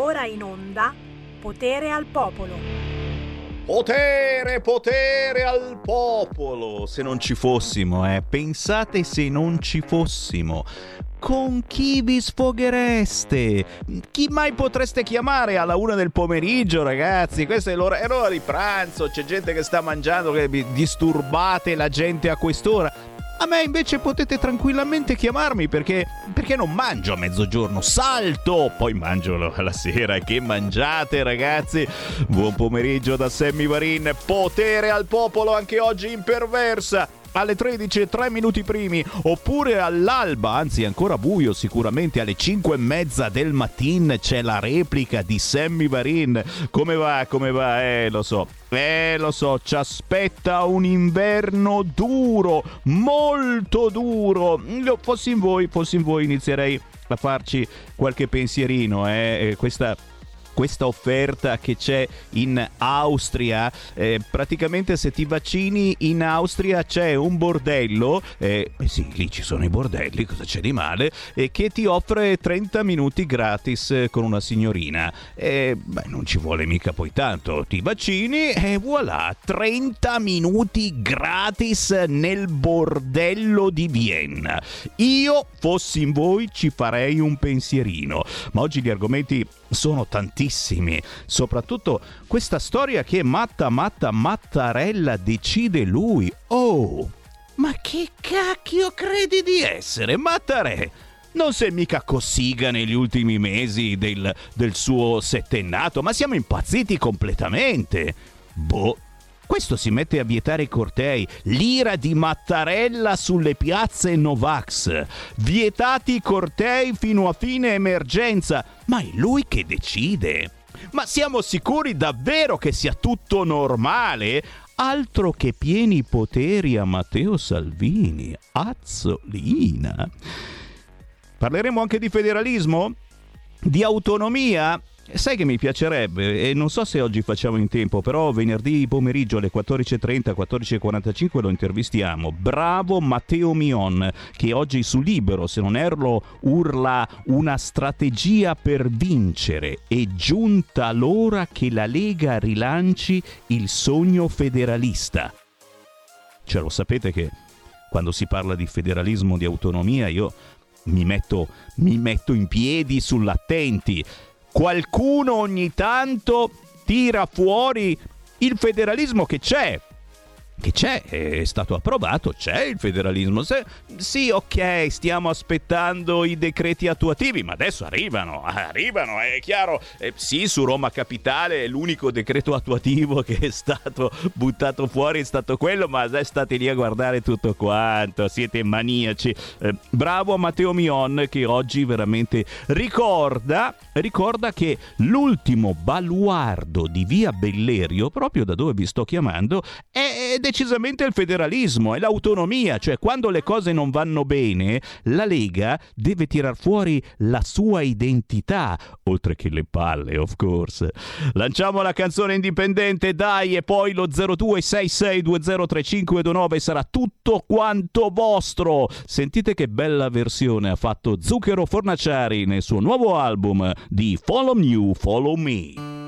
ora in onda Potere al Popolo. Potere, potere al popolo! Se non ci fossimo, eh, pensate se non ci fossimo. Con chi vi sfoghereste? Chi mai potreste chiamare alla una del pomeriggio, ragazzi? Questa è l'ora, è l'ora di pranzo, c'è gente che sta mangiando, che disturbate la gente a quest'ora. A me invece potete tranquillamente chiamarmi perché, perché non mangio a mezzogiorno, salto, poi mangio la sera. Che mangiate ragazzi? Buon pomeriggio da Sammy Varin, potere al popolo anche oggi in perversa alle 13 3 minuti primi oppure all'alba, anzi ancora buio sicuramente alle 5 e mezza del mattino c'è la replica di Sammy Varin. Come va? Come va? Eh, lo so. Eh, lo so, ci aspetta un inverno duro, molto duro. Fossi in voi, fossi in voi inizierei a farci qualche pensierino, eh. eh questa questa offerta che c'è in Austria. Eh, praticamente se ti vaccini in Austria c'è un bordello, eh, eh sì, lì ci sono i bordelli, cosa c'è di male, eh, che ti offre 30 minuti gratis eh, con una signorina. Eh, beh, non ci vuole mica poi tanto, ti vaccini e voilà, 30 minuti gratis nel bordello di Vienna. Io, fossi in voi, ci farei un pensierino, ma oggi gli argomenti sono tantissimi, soprattutto questa storia che Matta Matta Mattarella decide lui. Oh, ma che cacchio credi di essere, Mattarella? Non sei mica Cossiga negli ultimi mesi del, del suo settennato, ma siamo impazziti completamente. Boh, questo si mette a vietare i cortei, l'ira di Mattarella sulle piazze Novax, vietati i cortei fino a fine emergenza, ma è lui che decide. Ma siamo sicuri davvero che sia tutto normale? Altro che pieni poteri a Matteo Salvini, Azzolina. Parleremo anche di federalismo? Di autonomia? Sai che mi piacerebbe, e non so se oggi facciamo in tempo, però venerdì pomeriggio alle 14.30, 14.45 lo intervistiamo. Bravo Matteo Mion, che oggi su Libero, se non erro, urla una strategia per vincere. È giunta l'ora che la Lega rilanci il sogno federalista. Cioè, lo sapete che quando si parla di federalismo, di autonomia, io mi metto, mi metto in piedi sull'attenti qualcuno ogni tanto tira fuori il federalismo che c'è che c'è, è stato approvato, c'è il federalismo. Se, sì, ok, stiamo aspettando i decreti attuativi, ma adesso arrivano, arrivano, è chiaro. Eh, sì, su Roma Capitale l'unico decreto attuativo che è stato buttato fuori è stato quello, ma adesso state lì a guardare tutto quanto, siete maniaci. Eh, bravo Matteo Mion che oggi veramente ricorda, ricorda che l'ultimo baluardo di Via Bellerio, proprio da dove vi sto chiamando, è, è decisamente il federalismo e l'autonomia, cioè quando le cose non vanno bene, la Lega deve tirar fuori la sua identità, oltre che le palle, of course. Lanciamo la canzone indipendente, dai, e poi lo 0266203529 sarà tutto quanto vostro. Sentite che bella versione ha fatto Zucchero Fornaciari nel suo nuovo album di Follow You, Follow Me.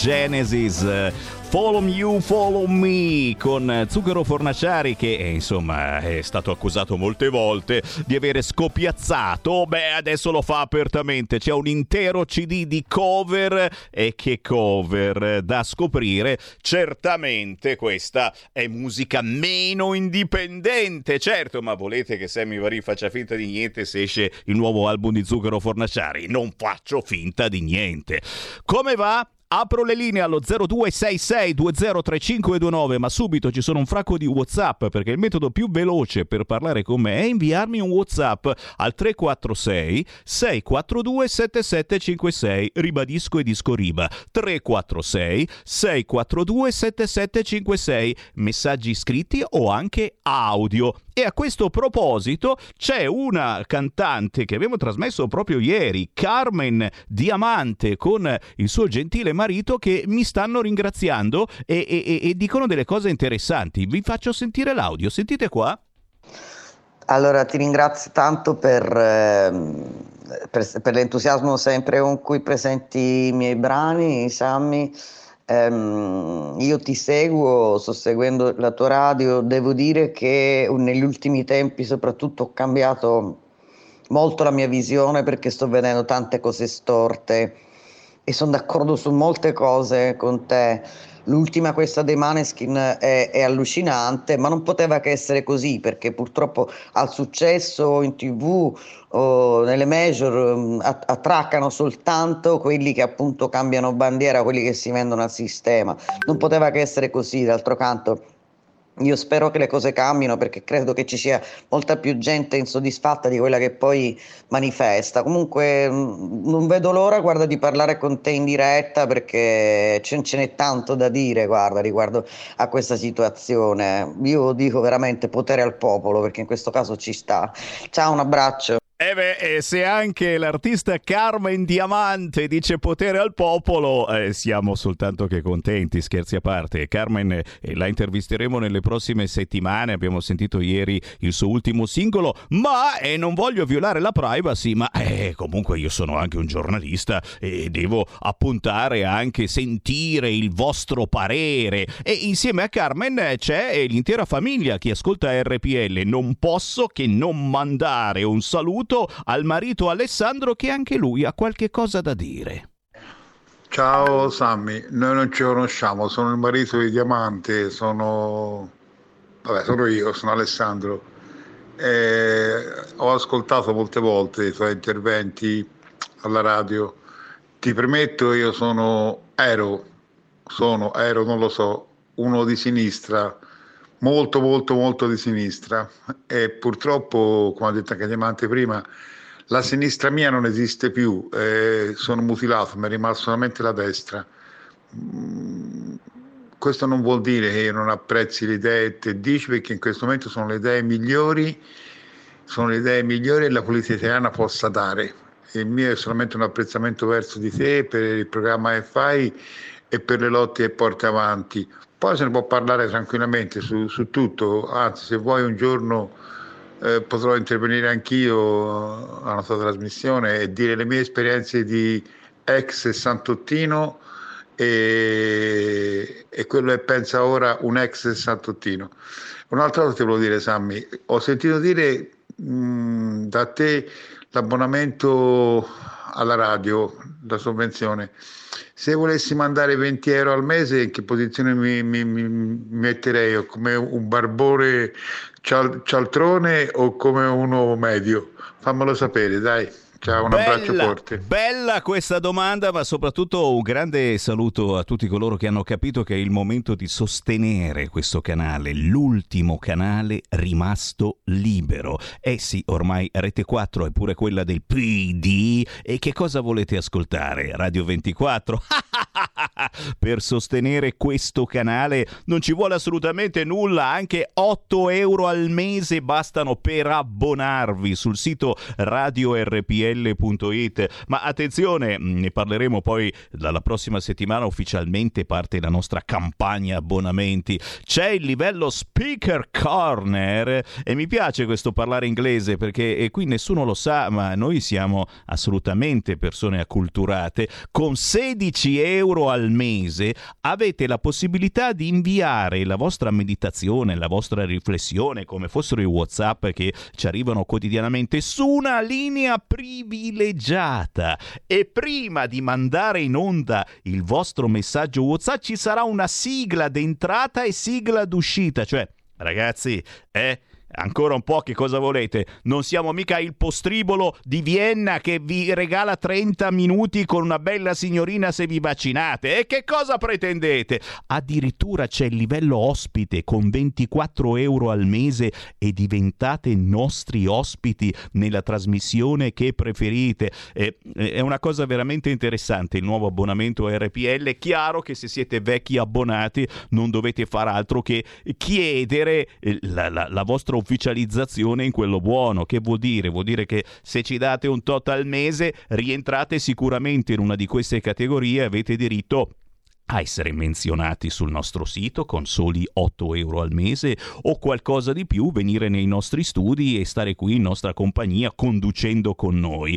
Genesis Follow You, Follow Me con Zucchero Fornaciari che eh, insomma è stato accusato molte volte di avere scopiazzato, beh adesso lo fa apertamente, c'è un intero CD di cover e che cover da scoprire, certamente questa è musica meno indipendente, certo ma volete che Sammy Varin faccia finta di niente se esce il nuovo album di Zucchero Fornaciari? Non faccio finta di niente. Come va? Apro le linee allo 0266203529, ma subito ci sono un fracco di WhatsApp perché il metodo più veloce per parlare con me è inviarmi un WhatsApp al 346 642 7756. Ribadisco e disco riba 346 642 7756. Messaggi scritti o anche audio. E a questo proposito c'è una cantante che abbiamo trasmesso proprio ieri, Carmen Diamante, con il suo gentile marito che mi stanno ringraziando e, e, e dicono delle cose interessanti. Vi faccio sentire l'audio, sentite qua. Allora ti ringrazio tanto per, eh, per, per l'entusiasmo sempre con cui presenti i miei brani, Sammy. Um, io ti seguo, sto seguendo la tua radio, devo dire che negli ultimi tempi soprattutto ho cambiato molto la mia visione perché sto vedendo tante cose storte e sono d'accordo su molte cose con te. L'ultima, questa dei Maneskin, è, è, allucinante, ma non poteva che essere così perché purtroppo al successo in tv o nelle major um, attraccano soltanto quelli che appunto cambiano bandiera, quelli che si vendono al sistema. Non poteva che essere così, d'altro canto io spero che le cose cambino perché credo che ci sia molta più gente insoddisfatta di quella che poi manifesta. Comunque mm, non vedo l'ora, guarda, di parlare con te in diretta perché ce, n'è tanto da dire, guarda, riguardo a questa situazione. Io dico veramente potere al popolo perché in questo caso ci sta. Ciao, un abbraccio. E beh, e se anche l'artista Carmen Diamante dice potere al popolo, eh, siamo soltanto che contenti, scherzi a parte. Carmen eh, la intervisteremo nelle prossime settimane, abbiamo sentito ieri il suo ultimo singolo, ma eh, non voglio violare la privacy, ma eh, comunque io sono anche un giornalista e devo appuntare anche sentire il vostro parere. E insieme a Carmen c'è l'intera famiglia che ascolta RPL, non posso che non mandare un saluto saluto al marito Alessandro che anche lui ha qualche cosa da dire. Ciao Sammy, noi non ci conosciamo, sono il marito di Diamante, sono, Vabbè, sono io, sono Alessandro. Eh, ho ascoltato molte volte i tuoi interventi alla radio. Ti premetto, io sono, ero, sono, ero, non lo so, uno di sinistra molto molto molto di sinistra e purtroppo, come ha detto anche Diamante prima, la sinistra mia non esiste più, eh, sono mutilato, mi è rimasta solamente la destra. Mm, questo non vuol dire che io non apprezzi le idee che dici, perché in questo momento sono le idee migliori, sono le idee migliori che la politica italiana possa dare. Il mio è solamente un apprezzamento verso di te per il programma che fai e per le lotte che porti avanti. Poi se ne può parlare tranquillamente su, su tutto, anzi se vuoi un giorno eh, potrò intervenire anch'io alla tua trasmissione e dire le mie esperienze di ex sessantottino e, e quello che pensa ora un ex sessantottino. Un'altra cosa ti volevo dire Sammy, ho sentito dire mh, da te l'abbonamento alla radio, la sovvenzione se volessi mandare 20 euro al mese, in che posizione mi, mi, mi metterei? Come un barbone cial, cialtrone o come uno medio? Fammelo sapere, dai. Ciao, un bella, abbraccio forte. Bella questa domanda, ma soprattutto un grande saluto a tutti coloro che hanno capito che è il momento di sostenere questo canale, l'ultimo canale rimasto libero. Eh sì, ormai Rete 4 è pure quella del PD. E che cosa volete ascoltare? Radio 24? per sostenere questo canale non ci vuole assolutamente nulla, anche 8 euro al mese bastano per abbonarvi sul sito radiorpl.it. Ma attenzione, ne parleremo poi dalla prossima settimana ufficialmente parte la nostra campagna abbonamenti. C'è il livello Speaker Corner e mi piace questo parlare inglese perché qui nessuno lo sa, ma noi siamo assolutamente persone acculturate. Con 16 euro al mese avete la possibilità di inviare la vostra meditazione, la vostra riflessione, come fossero i WhatsApp che ci arrivano quotidianamente su una linea privilegiata. E prima di mandare in onda il vostro messaggio WhatsApp ci sarà una sigla d'entrata e sigla d'uscita, cioè ragazzi, eh Ancora un po' che cosa volete? Non siamo mica il postribolo di Vienna che vi regala 30 minuti con una bella signorina se vi vaccinate. E che cosa pretendete? Addirittura c'è il livello ospite con 24 euro al mese e diventate nostri ospiti nella trasmissione che preferite. è una cosa veramente interessante il nuovo abbonamento RPL. È chiaro che se siete vecchi abbonati non dovete fare altro che chiedere eh, la, la, la vostra ufficializzazione in quello buono. Che vuol dire? Vuol dire che se ci date un tot al mese rientrate sicuramente in una di queste categorie e avete diritto a essere menzionati sul nostro sito con soli 8 euro al mese o qualcosa di più, venire nei nostri studi e stare qui in nostra compagnia conducendo con noi.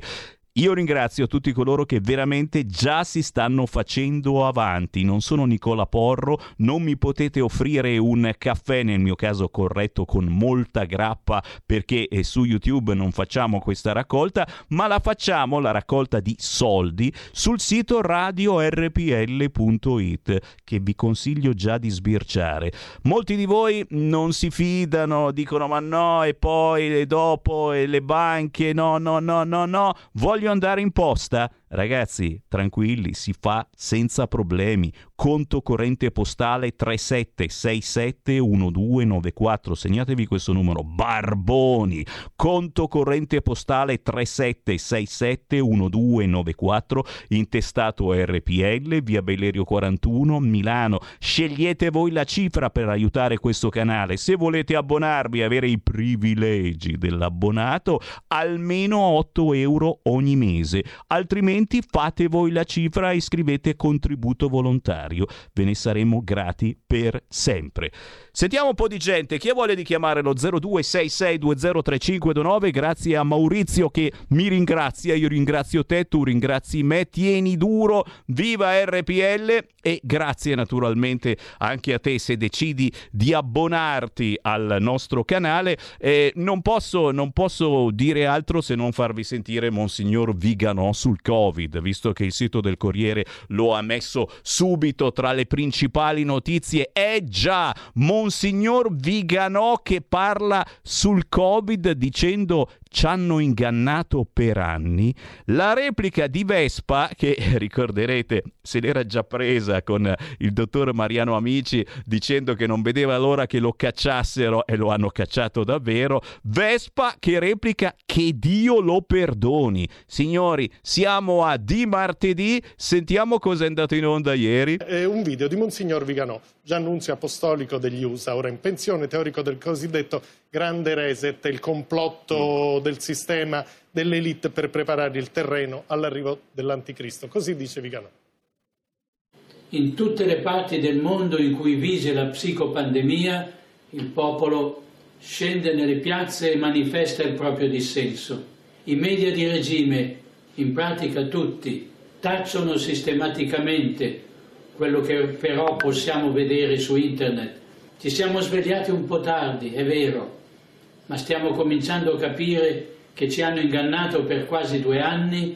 Io ringrazio tutti coloro che veramente già si stanno facendo avanti. Non sono Nicola Porro, non mi potete offrire un caffè, nel mio caso corretto, con molta grappa, perché eh, su YouTube non facciamo questa raccolta, ma la facciamo, la raccolta di soldi, sul sito radiorpl.it, che vi consiglio già di sbirciare. Molti di voi non si fidano, dicono ma no, e poi e dopo e le banche, no, no, no, no, no. Voglio voglio andare in posta? Ragazzi, tranquilli, si fa senza problemi. Conto corrente postale 37671294. Segnatevi questo numero. Barboni. Conto corrente postale 37671294. Intestato RPL, via Bellerio 41, Milano. Scegliete voi la cifra per aiutare questo canale. Se volete abbonarvi e avere i privilegi dell'abbonato, almeno 8 euro ogni mese. Altrimenti altrimenti fate voi la cifra e scrivete contributo volontario. Ve ne saremo grati per sempre. Sentiamo un po' di gente. Chi voglia di chiamare lo 0266203529? Grazie a Maurizio che mi ringrazia. Io ringrazio te, tu ringrazi me. Tieni duro. Viva RPL e grazie naturalmente anche a te se decidi di abbonarti al nostro canale. Eh, non, posso, non posso dire altro se non farvi sentire Monsignor Viganò sul Covid Covid, visto che il sito del Corriere lo ha messo subito tra le principali notizie. È già Monsignor Viganò che parla sul Covid dicendo ci hanno ingannato per anni. La replica di Vespa, che ricorderete se l'era già presa con il dottor Mariano Amici dicendo che non vedeva l'ora che lo cacciassero e lo hanno cacciato davvero. Vespa che replica che Dio lo perdoni. Signori, siamo a di martedì, sentiamo cosa è andato in onda ieri. È un video di Monsignor Viganò, già annunzio apostolico degli USA, ora in pensione, teorico del cosiddetto grande reset, il complotto del sistema dell'elite per preparare il terreno all'arrivo dell'anticristo. Così dice Viganò. In tutte le parti del mondo in cui vige la psicopandemia, il popolo scende nelle piazze e manifesta il proprio dissenso. I media di regime, in pratica tutti, tacciono sistematicamente quello che però possiamo vedere su internet. Ci siamo svegliati un po' tardi, è vero, ma stiamo cominciando a capire che ci hanno ingannato per quasi due anni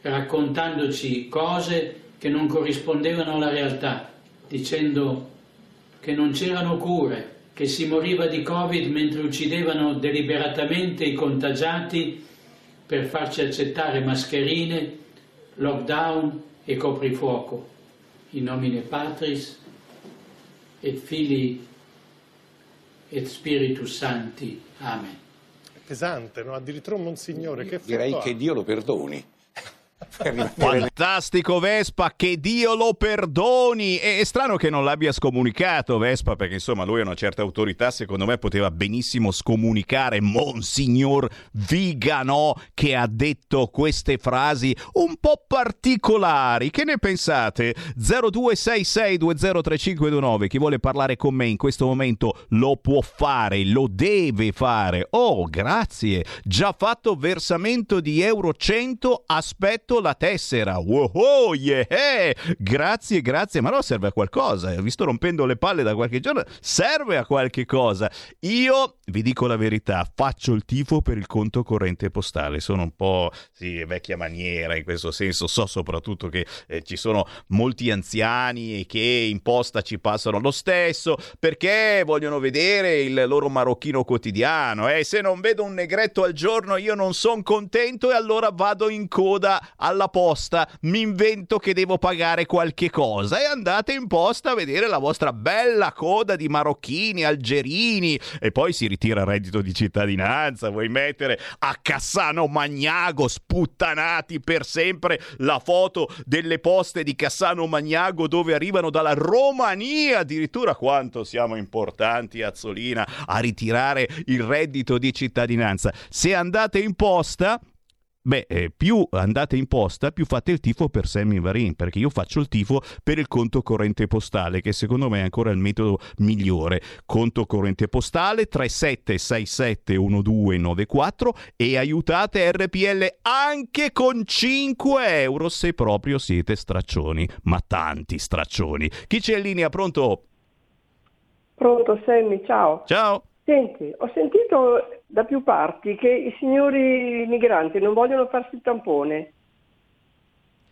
raccontandoci cose che non corrispondevano alla realtà, dicendo che non c'erano cure, che si moriva di Covid mentre uccidevano deliberatamente i contagiati per farci accettare mascherine, lockdown e coprifuoco. In nomine Patris et Filii et Spiritus Santi. Amen. Pesante, no? Addirittura un monsignore che Direi che Dio lo perdoni. Fantastico Vespa, che Dio lo perdoni. È strano che non l'abbia scomunicato Vespa, perché insomma lui ha una certa autorità, secondo me poteva benissimo scomunicare Monsignor Vigano che ha detto queste frasi un po' particolari. Che ne pensate? 0266203529, chi vuole parlare con me in questo momento lo può fare, lo deve fare. Oh, grazie. Già fatto versamento di euro 100, aspetta letto la tessera. Wow, yeah! Grazie, grazie. Ma no, serve a qualcosa. Vi sto rompendo le palle da qualche giorno. Serve a qualche cosa. Io vi dico la verità, faccio il tifo per il conto corrente postale. Sono un po' sì, vecchia maniera in questo senso. So soprattutto che eh, ci sono molti anziani che in posta ci passano lo stesso perché vogliono vedere il loro marocchino quotidiano. E eh? se non vedo un negretto al giorno io non sono contento e allora vado in coda alla posta, mi invento che devo pagare qualche cosa. E andate in posta a vedere la vostra bella coda di marocchini, algerini. E poi si ritira il reddito di cittadinanza, vuoi mettere a Cassano Magnago sputtanati per sempre la foto delle poste di Cassano Magnago dove arrivano dalla Romania, addirittura quanto siamo importanti Azzolina a ritirare il reddito di cittadinanza. Se andate in posta Beh, eh, più andate in posta, più fate il tifo per Sammy Varin, perché io faccio il tifo per il conto corrente postale, che secondo me è ancora il metodo migliore. Conto corrente postale 37671294 e aiutate RPL anche con 5 euro se proprio siete straccioni, ma tanti straccioni. Chi c'è in linea? Pronto? Pronto, Sammy, ciao. Ciao. Senti, ho sentito da più parti che i signori migranti non vogliono farsi il tampone.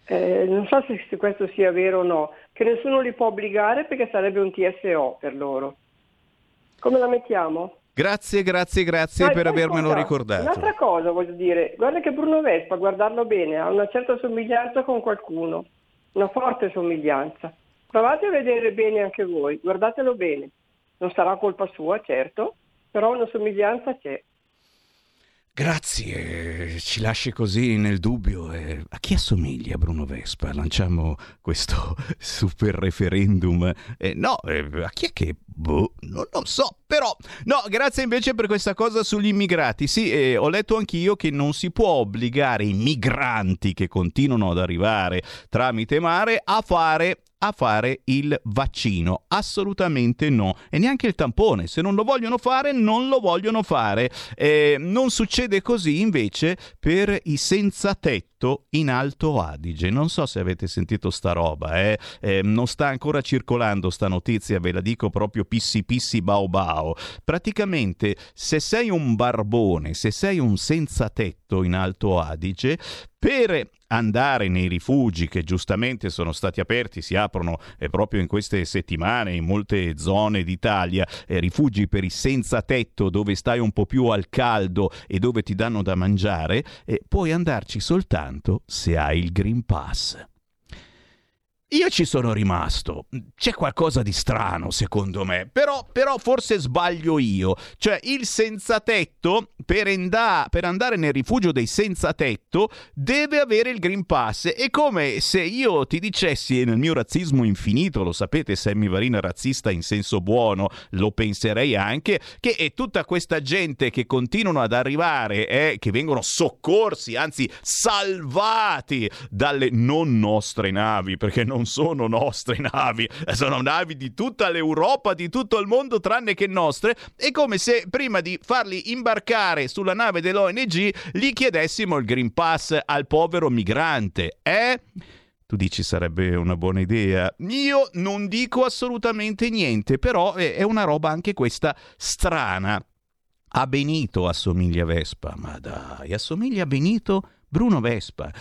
Eh, non so se, questo sia vero o no, che nessuno li può obbligare perché sarebbe un TSO per loro. Come la mettiamo? Grazie, grazie, grazie Dai, per avermelo cosa, ricordato. Un'altra cosa voglio dire, guarda che Bruno Vespa, guardarlo bene, ha una certa somiglianza con qualcuno, una forte somiglianza. Provate a vedere bene anche voi, guardatelo bene. Non sarà colpa sua, certo, però una somiglianza c'è. Grazie, ci lasci così nel dubbio. Eh, a chi assomiglia Bruno Vespa? Lanciamo questo super referendum. Eh, no, eh, a chi è che... Boh, non lo so, però... No, grazie invece per questa cosa sugli immigrati. Sì, eh, ho letto anch'io che non si può obbligare i migranti che continuano ad arrivare tramite mare a fare a fare il vaccino. Assolutamente no. E neanche il tampone. Se non lo vogliono fare, non lo vogliono fare. Eh, non succede così invece per i senza tetto in Alto Adige. Non so se avete sentito sta roba, eh? Eh, non sta ancora circolando sta notizia, ve la dico proprio pissi pissi bao bao. Praticamente, se sei un barbone, se sei un senza tetto in Alto Adige, per andare nei rifugi che giustamente sono stati aperti, si aprono eh, proprio in queste settimane in molte zone d'Italia, eh, rifugi per i senza tetto dove stai un po' più al caldo e dove ti danno da mangiare, eh, puoi andarci soltanto se hai il Green Pass. Io ci sono rimasto. C'è qualcosa di strano, secondo me. Però, però forse sbaglio io. Cioè, il senza tetto, per, enda- per, andare nel rifugio dei senza tetto, deve avere il Green Pass. È come se io ti dicessi, nel mio razzismo infinito, lo sapete, Sammy Varina razzista in senso buono, lo penserei anche, che è tutta questa gente che continuano ad arrivare, eh, che vengono soccorsi, anzi salvati dalle non nostre navi, perché non non sono nostre navi, sono navi di tutta l'Europa, di tutto il mondo, tranne che nostre. È come se prima di farli imbarcare sulla nave dell'ONG gli chiedessimo il Green Pass al povero migrante. Eh? Tu dici sarebbe una buona idea. Io non dico assolutamente niente, però è una roba anche questa strana. A Benito assomiglia Vespa, ma dai, assomiglia a Benito Bruno Vespa.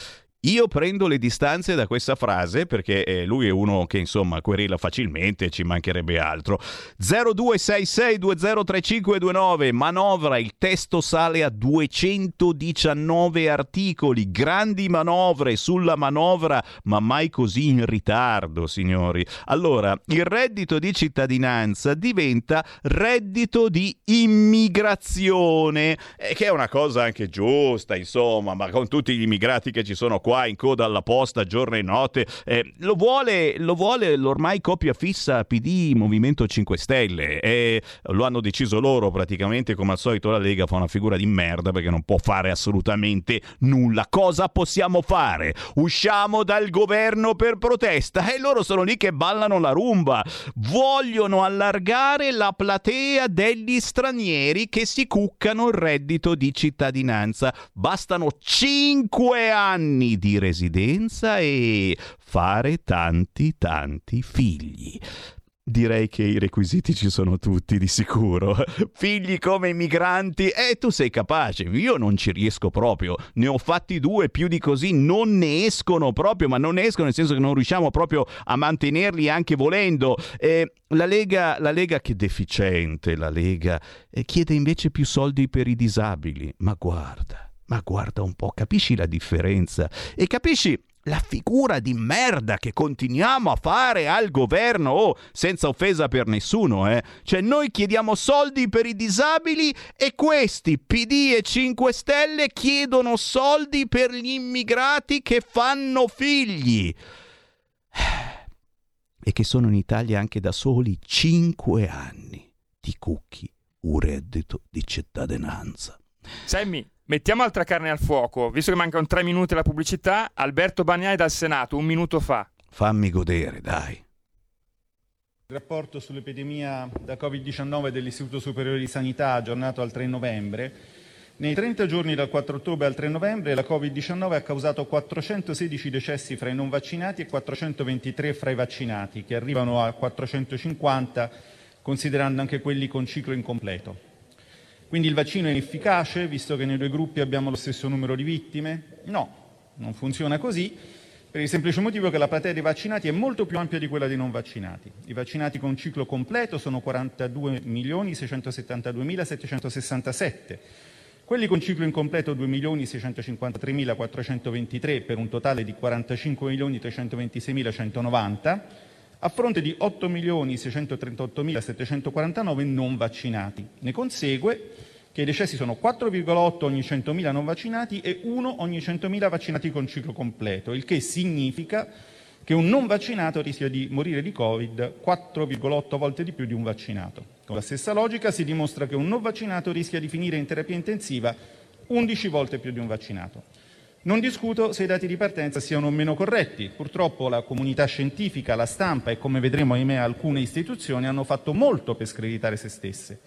Io prendo le distanze da questa frase perché eh, lui è uno che insomma querela facilmente, ci mancherebbe altro. 0266203529, manovra, il testo sale a 219 articoli, grandi manovre sulla manovra, ma mai così in ritardo, signori. Allora, il reddito di cittadinanza diventa reddito di immigrazione, eh, che è una cosa anche giusta, insomma, ma con tutti gli immigrati che ci sono qua qua in coda alla posta giorno e notte. Eh, lo, vuole, lo vuole l'ormai coppia fissa PD Movimento 5 Stelle e lo hanno deciso loro praticamente come al solito la Lega fa una figura di merda perché non può fare assolutamente nulla. Cosa possiamo fare? Usciamo dal governo per protesta e loro sono lì che ballano la rumba. Vogliono allargare la platea degli stranieri che si cuccano il reddito di cittadinanza. Bastano 5 anni di residenza e fare tanti tanti figli. Direi che i requisiti ci sono tutti, di sicuro. Figli come immigranti, e eh, tu sei capace. Io non ci riesco proprio. Ne ho fatti due, più di così. Non ne escono proprio, ma non ne escono nel senso che non riusciamo proprio a mantenerli anche volendo. Eh, la, Lega, la Lega, che deficiente, la Lega, eh, chiede invece più soldi per i disabili. Ma guarda, ma guarda un po', capisci la differenza? E capisci la figura di merda che continuiamo a fare al governo, oh, senza offesa per nessuno, eh. Cioè noi chiediamo soldi per i disabili e questi PD e 5 Stelle chiedono soldi per gli immigrati che fanno figli. E che sono in Italia anche da soli 5 anni. Ti cucchi un reddito di cittadinanza. Sammy, Mettiamo altra carne al fuoco, visto che mancano tre minuti alla pubblicità. Alberto Bagnai dal Senato, un minuto fa. Fammi godere, dai. Il rapporto sull'epidemia da Covid-19 dell'Istituto Superiore di Sanità, aggiornato al 3 novembre, nei 30 giorni dal 4 ottobre al 3 novembre la Covid-19 ha causato 416 decessi fra i non vaccinati e 423 fra i vaccinati, che arrivano a 450 considerando anche quelli con ciclo incompleto. Quindi il vaccino è inefficace, visto che nei due gruppi abbiamo lo stesso numero di vittime? No, non funziona così, per il semplice motivo che la platea dei vaccinati è molto più ampia di quella dei non vaccinati. I vaccinati con ciclo completo sono 42.672.767, quelli con ciclo incompleto 2.653.423 per un totale di 45.326.190 a fronte di 8.638.749 non vaccinati. Ne consegue che i decessi sono 4,8 ogni 100.000 non vaccinati e 1 ogni 100.000 vaccinati con ciclo completo, il che significa che un non vaccinato rischia di morire di Covid 4,8 volte di più di un vaccinato. Con la stessa logica si dimostra che un non vaccinato rischia di finire in terapia intensiva 11 volte più di un vaccinato. Non discuto se i dati di partenza siano o meno corretti. Purtroppo la comunità scientifica, la stampa e, come vedremo, ahimè, alcune istituzioni hanno fatto molto per screditare se stesse.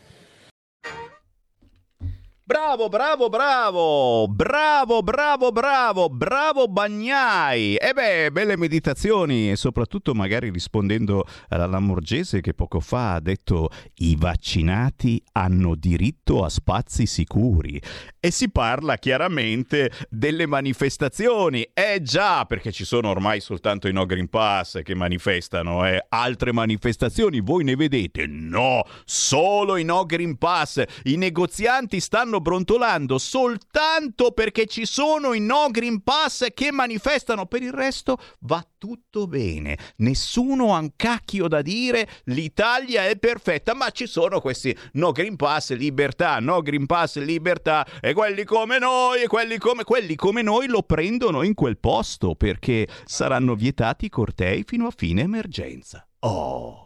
Bravo, bravo, bravo, bravo, bravo, bravo, bravo Bagnai. E beh, belle meditazioni e soprattutto magari rispondendo alla Lamorgese che poco fa ha detto i vaccinati hanno diritto a spazi sicuri. E si parla chiaramente delle manifestazioni. Eh già, perché ci sono ormai soltanto i No Green Pass che manifestano, eh. Altre manifestazioni voi ne vedete? No, solo i No Green Pass. I negozianti stanno stanno brontolando soltanto perché ci sono i no Green Pass che manifestano. Per il resto va tutto bene. Nessuno ha un cacchio da dire. L'Italia è perfetta, ma ci sono questi no Green Pass libertà, no Green Pass libertà e quelli come noi e quelli come quelli come noi lo prendono in quel posto perché saranno vietati i cortei fino a fine emergenza. Oh.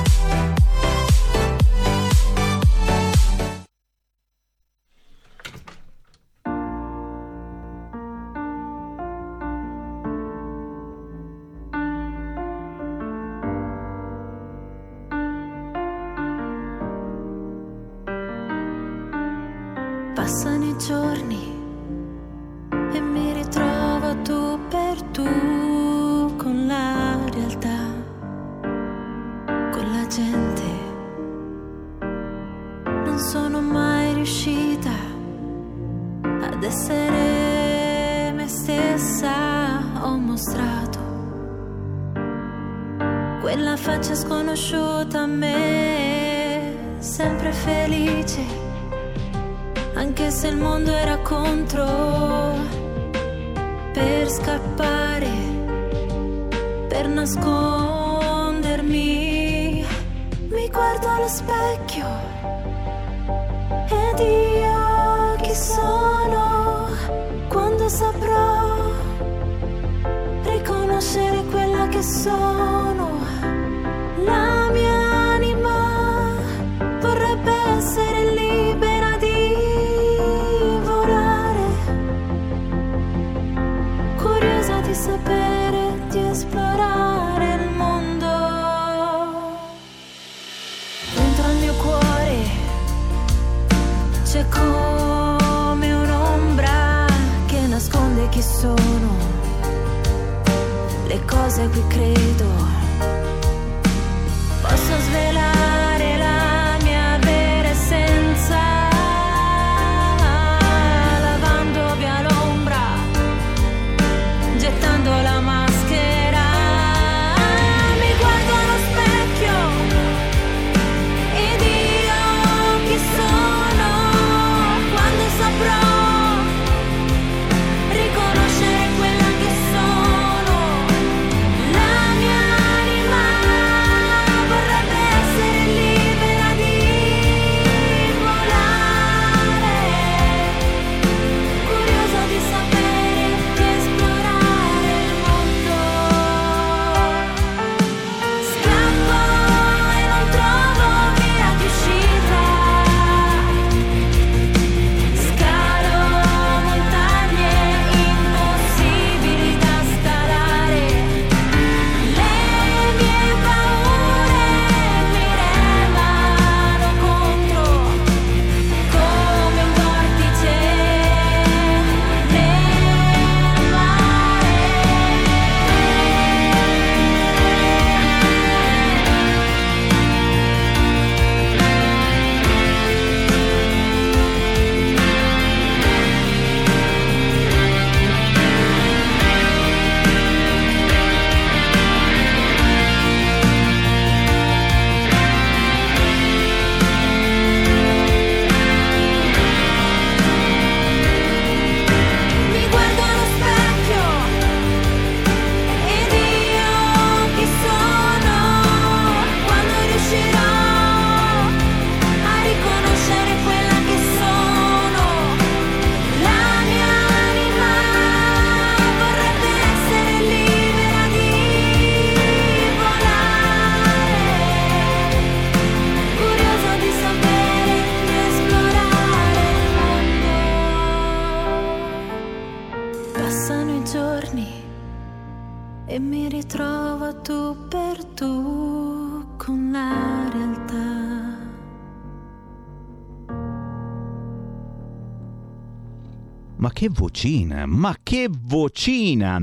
Che vocina, ma che vocina!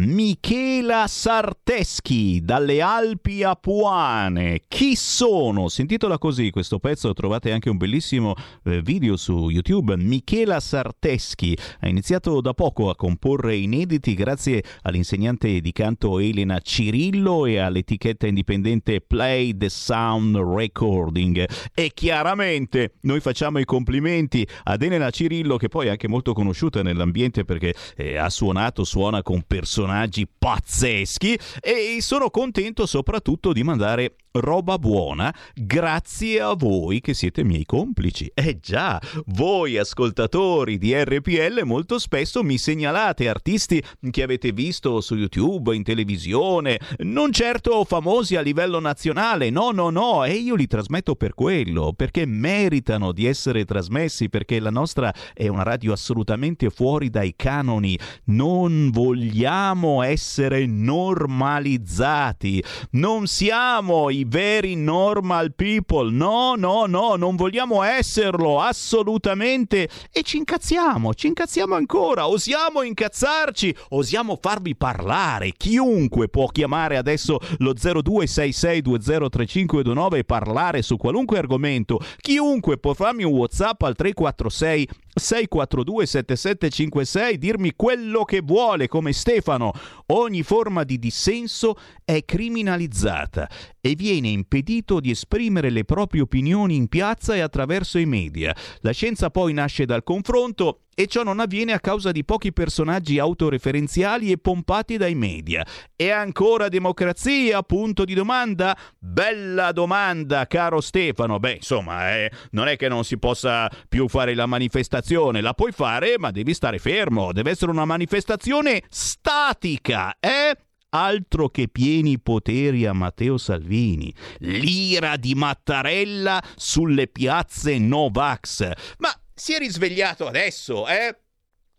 Michela Sarteschi dalle Alpi Apuane. Chi sono? Sentitola così questo pezzo, trovate anche un bellissimo eh, video su YouTube. Michela Sarteschi ha iniziato da poco a comporre inediti grazie all'insegnante di canto Elena Cirillo e all'etichetta indipendente Play the Sound Recording. E chiaramente noi facciamo i complimenti ad Elena Cirillo che poi è anche molto conosciuta nell'ambiente perché eh, ha suonato, suona con personaggi pazzeschi e sono contento soprattutto di mandare roba buona grazie a voi che siete miei complici. Eh già, voi ascoltatori di RPL molto spesso mi segnalate artisti che avete visto su YouTube, in televisione, non certo famosi a livello nazionale, no, no, no, e io li trasmetto per quello, perché meritano di essere trasmessi, perché la nostra è una radio assolutamente fuori dai canoni. Non vogliamo essere normalizzati. Non siamo i veri normal people. No, no, no, non vogliamo esserlo assolutamente. E ci incazziamo, ci incazziamo ancora. Osiamo incazzarci, osiamo farvi parlare. Chiunque può chiamare adesso lo 0266203529 e parlare su qualunque argomento. Chiunque può farmi un WhatsApp al 346 642 7756 dirmi quello che vuole come Stefano. Ogni forma di dissenso è criminalizzata e viene impedito di esprimere le proprie opinioni in piazza e attraverso i media. La scienza poi nasce dal confronto e ciò non avviene a causa di pochi personaggi autoreferenziali e pompati dai media. E ancora democrazia? Punto di domanda? Bella domanda, caro Stefano. Beh, insomma, eh, non è che non si possa più fare la manifestazione, la puoi fare, ma devi stare fermo, deve essere una manifestazione statica, eh? Altro che pieni poteri a Matteo Salvini. L'ira di Mattarella sulle piazze Novax. Ma si è risvegliato adesso, eh?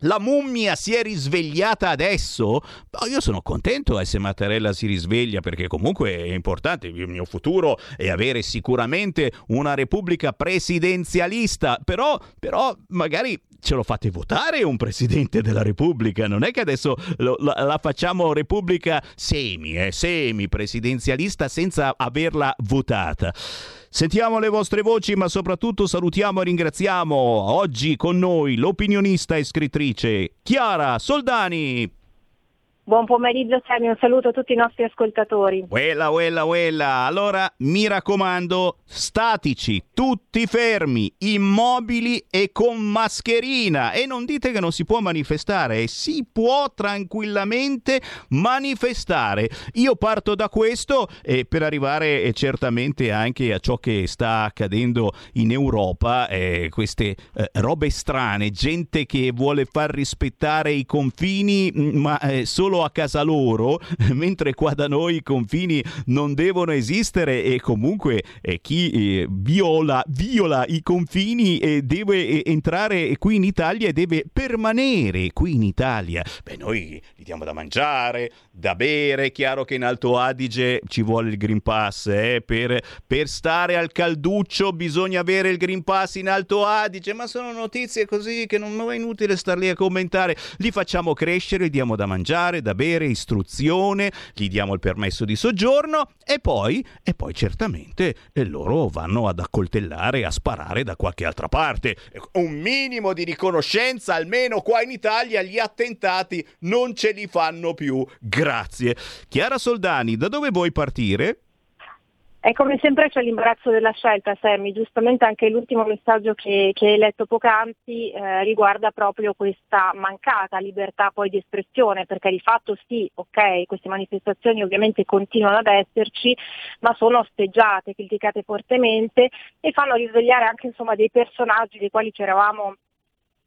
La mummia si è risvegliata adesso? Oh, io sono contento eh, se Mattarella si risveglia perché comunque è importante. Il mio futuro è avere sicuramente una repubblica presidenzialista, però, però magari ce lo fate votare un presidente della Repubblica, non è che adesso lo, la, la, facciamo Repubblica semi, eh, semi presidenzialista senza averla votata. Sentiamo le vostre voci, ma soprattutto salutiamo e ringraziamo oggi con noi l'opinionista e scrittrice Chiara Soldani. Buon pomeriggio Sammy, un saluto a tutti i nostri ascoltatori. Uella, uella, uella. Allora, mi raccomando, statici, tutti fermi, immobili e con mascherina. E non dite che non si può manifestare, si può tranquillamente manifestare. Io parto da questo eh, per arrivare eh, certamente anche a ciò che sta accadendo in Europa, eh, queste eh, robe strane, gente che vuole far rispettare i confini, mm, ma eh, a casa loro, mentre qua da noi i confini non devono esistere e comunque eh, chi eh, viola, viola, i confini eh, deve entrare qui in Italia e deve permanere qui in Italia. Beh, noi gli diamo da mangiare, da bere, è chiaro che in Alto Adige ci vuole il Green Pass, eh? per, per stare al calduccio bisogna avere il Green Pass in Alto Adige, ma sono notizie così che non è inutile star lì a commentare, li facciamo crescere, gli diamo da mangiare, da da bere, istruzione, gli diamo il permesso di soggiorno e poi, e poi certamente e loro vanno ad accoltellare, a sparare da qualche altra parte. Un minimo di riconoscenza, almeno qua in Italia, gli attentati non ce li fanno più. Grazie. Chiara Soldani, da dove vuoi partire? E come sempre c'è l'imbarazzo della scelta, Sammy. Giustamente anche l'ultimo messaggio che, che hai letto poc'anzi eh, riguarda proprio questa mancata libertà poi di espressione, perché di fatto sì, ok, queste manifestazioni ovviamente continuano ad esserci, ma sono osteggiate, criticate fortemente e fanno risvegliare anche insomma, dei personaggi dei quali ci eravamo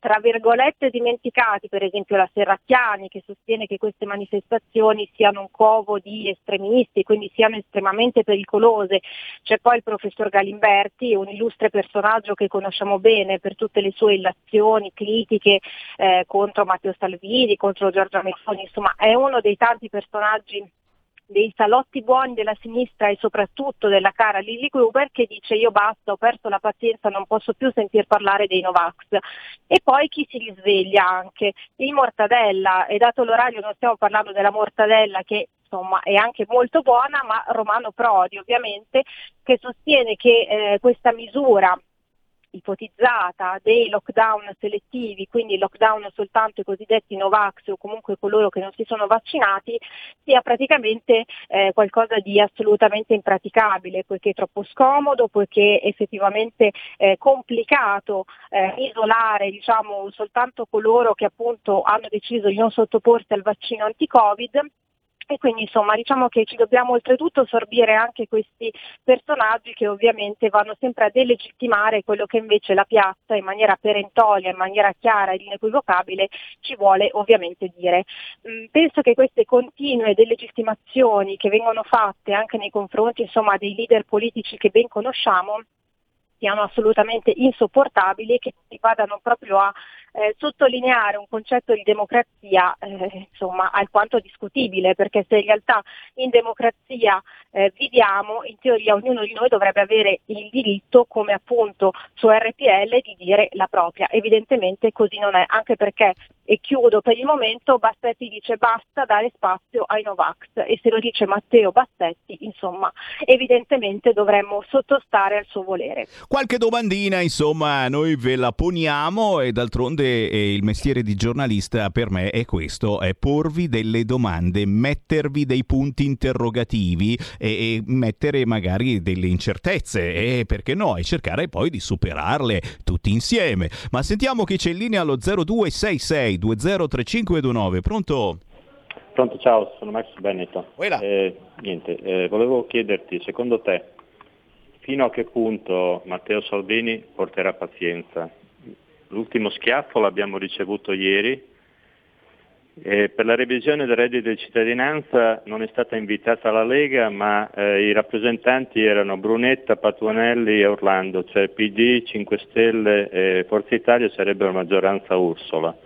tra virgolette dimenticati, per esempio la Serracchiani che sostiene che queste manifestazioni siano un covo di estremisti, quindi siano estremamente pericolose. C'è poi il professor Galimberti, un illustre personaggio che conosciamo bene per tutte le sue illazioni, critiche eh, contro Matteo Salvini, contro Giorgia Meloni, insomma è uno dei tanti personaggi dei salotti buoni della sinistra e soprattutto della cara Lilly Gruber che dice io basta, ho perso la pazienza, non posso più sentir parlare dei Novax. E poi chi si risveglia anche? Il Mortadella, e dato l'orario non stiamo parlando della Mortadella che insomma è anche molto buona, ma Romano Prodi ovviamente che sostiene che eh, questa misura ipotizzata dei lockdown selettivi, quindi lockdown soltanto i cosiddetti Novax o comunque coloro che non si sono vaccinati, sia praticamente eh, qualcosa di assolutamente impraticabile, poiché è troppo scomodo, poiché è effettivamente eh, complicato eh, isolare diciamo, soltanto coloro che appunto hanno deciso di non sottoporsi al vaccino anti-Covid e quindi insomma diciamo che ci dobbiamo oltretutto sorbire anche questi personaggi che ovviamente vanno sempre a delegittimare quello che invece la piazza in maniera perentoria, in maniera chiara ed inequivocabile ci vuole ovviamente dire. Mm, penso che queste continue delegittimazioni che vengono fatte anche nei confronti insomma, dei leader politici che ben conosciamo siano assolutamente insopportabili e che vadano proprio a eh, sottolineare un concetto di democrazia eh, insomma alquanto discutibile perché se in realtà in democrazia eh, viviamo in teoria ognuno di noi dovrebbe avere il diritto come appunto su RPL di dire la propria. Evidentemente così non è anche perché e chiudo per il momento Bassetti dice basta dare spazio ai Novax. E se lo dice Matteo Bassetti insomma evidentemente dovremmo sottostare al suo volere. Qualche domandina insomma noi ve la poniamo e d'altronde eh, il mestiere di giornalista per me è questo, è porvi delle domande, mettervi dei punti interrogativi e, e mettere magari delle incertezze e perché no, e cercare poi di superarle tutti insieme. Ma sentiamo chi c'è in linea allo 0266 203529, pronto? Pronto, ciao, sono Max Benetton. Eh, niente, eh, volevo chiederti, secondo te, fino a che punto Matteo Salvini porterà pazienza? L'ultimo schiaffo l'abbiamo ricevuto ieri. Eh, per la revisione del reddito di cittadinanza non è stata invitata la Lega, ma eh, i rappresentanti erano Brunetta, Patuanelli e Orlando, cioè PD, 5 Stelle e Forza Italia sarebbero maggioranza Ursola.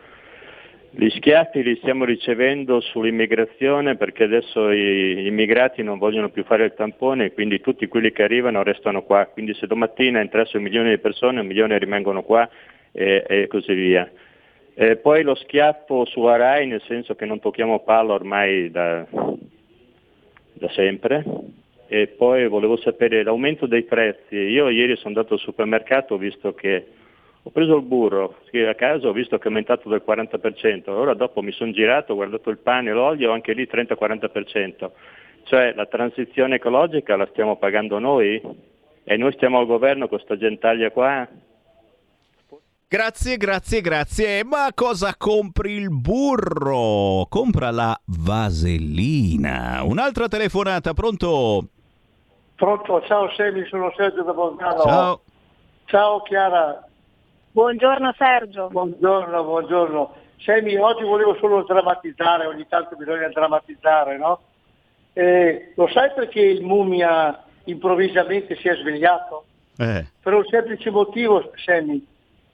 Gli schiaffi li stiamo ricevendo sull'immigrazione perché adesso gli immigrati non vogliono più fare il tampone, quindi tutti quelli che arrivano restano qua. Quindi se domattina entrassero milione di persone, un milione rimangono qua e, e così via. E poi lo schiaffo sulla RAI, nel senso che non tocchiamo palla ormai da, da sempre. E poi volevo sapere l'aumento dei prezzi. Io ieri sono andato al supermercato, ho visto che ho preso il burro a casa, ho visto che è aumentato del 40%, ora dopo mi sono girato, ho guardato il pane e l'olio, anche lì 30-40%. Cioè la transizione ecologica la stiamo pagando noi? E noi stiamo al governo con questa gentaglia qua? Grazie, grazie, grazie. Ma cosa compri il burro? Compra la vasellina. Un'altra telefonata, pronto? Pronto, ciao Semi, sono Sergio da Bolzano. Ciao. Ciao Chiara. Buongiorno Sergio. Buongiorno, buongiorno. Semi, oggi volevo solo drammatizzare, ogni tanto bisogna drammatizzare, no? Eh, lo sai perché il mummia improvvisamente si è svegliato? Eh. Per un semplice motivo, Semi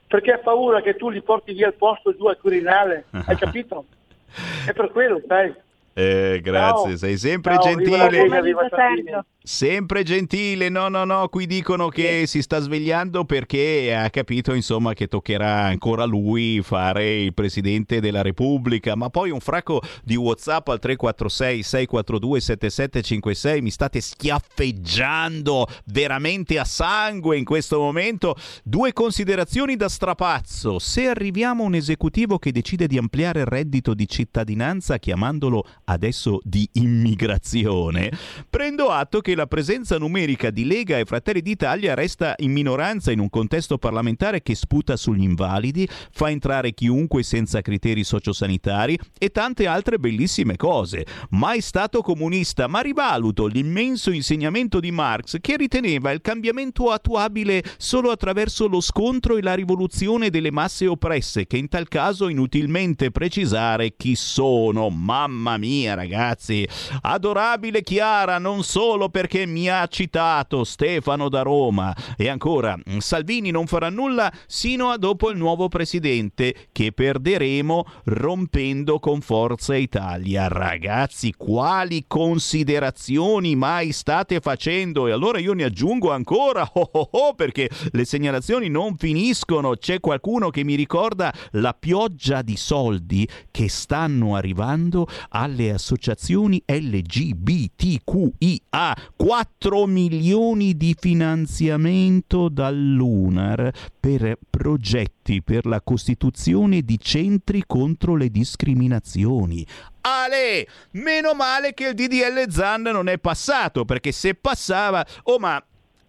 perché ha paura che tu li porti via al posto giù al Quirinale, hai capito? È per quello, sai. Eh, grazie, Ciao. sei sempre Ciao, gentile. viva la Lega, viva. Sempre gentile, no, no, no, qui dicono che si sta svegliando perché ha capito insomma che toccherà ancora lui fare il Presidente della Repubblica, ma poi un fracco di Whatsapp al 346 642 7756 mi state schiaffeggiando veramente a sangue in questo momento. Due considerazioni da strapazzo. Se arriviamo a un esecutivo che decide di ampliare il reddito di cittadinanza chiamandolo adesso di immigrazione, prendo atto che la presenza numerica di Lega e Fratelli d'Italia resta in minoranza in un contesto parlamentare che sputa sugli invalidi, fa entrare chiunque senza criteri sociosanitari e tante altre bellissime cose. Mai stato comunista, ma rivaluto l'immenso insegnamento di Marx che riteneva il cambiamento attuabile solo attraverso lo scontro e la rivoluzione delle masse oppresse, che in tal caso inutilmente precisare chi sono. Mamma mia, ragazzi! Adorabile Chiara, non solo perché mi ha citato Stefano da Roma. E ancora, Salvini non farà nulla sino a dopo il nuovo presidente, che perderemo rompendo con Forza Italia. Ragazzi, quali considerazioni mai state facendo? E allora io ne aggiungo ancora, oh oh oh, perché le segnalazioni non finiscono. C'è qualcuno che mi ricorda la pioggia di soldi che stanno arrivando alle associazioni LGBTQIA. 4 milioni di finanziamento dall'UNAR per progetti per la costituzione di centri contro le discriminazioni. Ale, meno male che il DDL Zan non è passato, perché se passava, oh ma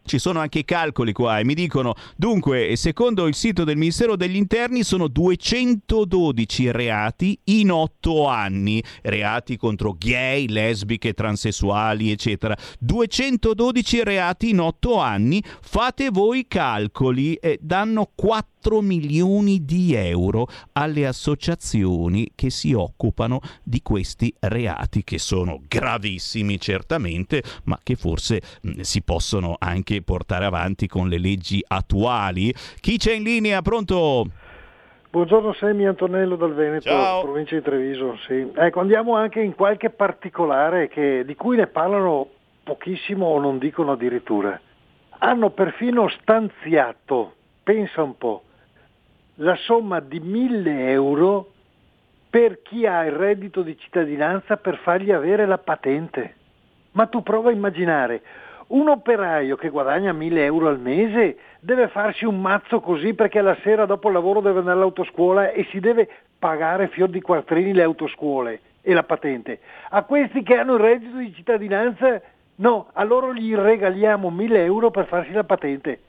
ci sono anche i calcoli qua e mi dicono, dunque, secondo il sito del Ministero degli Interni sono 212 reati in 8 anni, reati contro gay, lesbiche, transessuali, eccetera. 212 reati in 8 anni, fate voi i calcoli e danno 4 milioni di euro alle associazioni che si occupano di questi reati che sono gravissimi certamente, ma che forse mh, si possono anche portare avanti con le leggi attuali. Chi c'è in linea? Pronto? Buongiorno Semi Antonello dal Veneto, Ciao. provincia di Treviso. Sì. Ecco, andiamo anche in qualche particolare che- di cui ne parlano pochissimo o non dicono addirittura. Hanno perfino stanziato, pensa un po', la somma di 1000 euro per chi ha il reddito di cittadinanza per fargli avere la patente. Ma tu prova a immaginare, un operaio che guadagna 1000 euro al mese deve farsi un mazzo così perché la sera dopo il lavoro deve andare all'autoscuola e si deve pagare fior di quattrini le autoscuole e la patente. A questi che hanno il reddito di cittadinanza, no, a loro gli regaliamo 1000 euro per farsi la patente.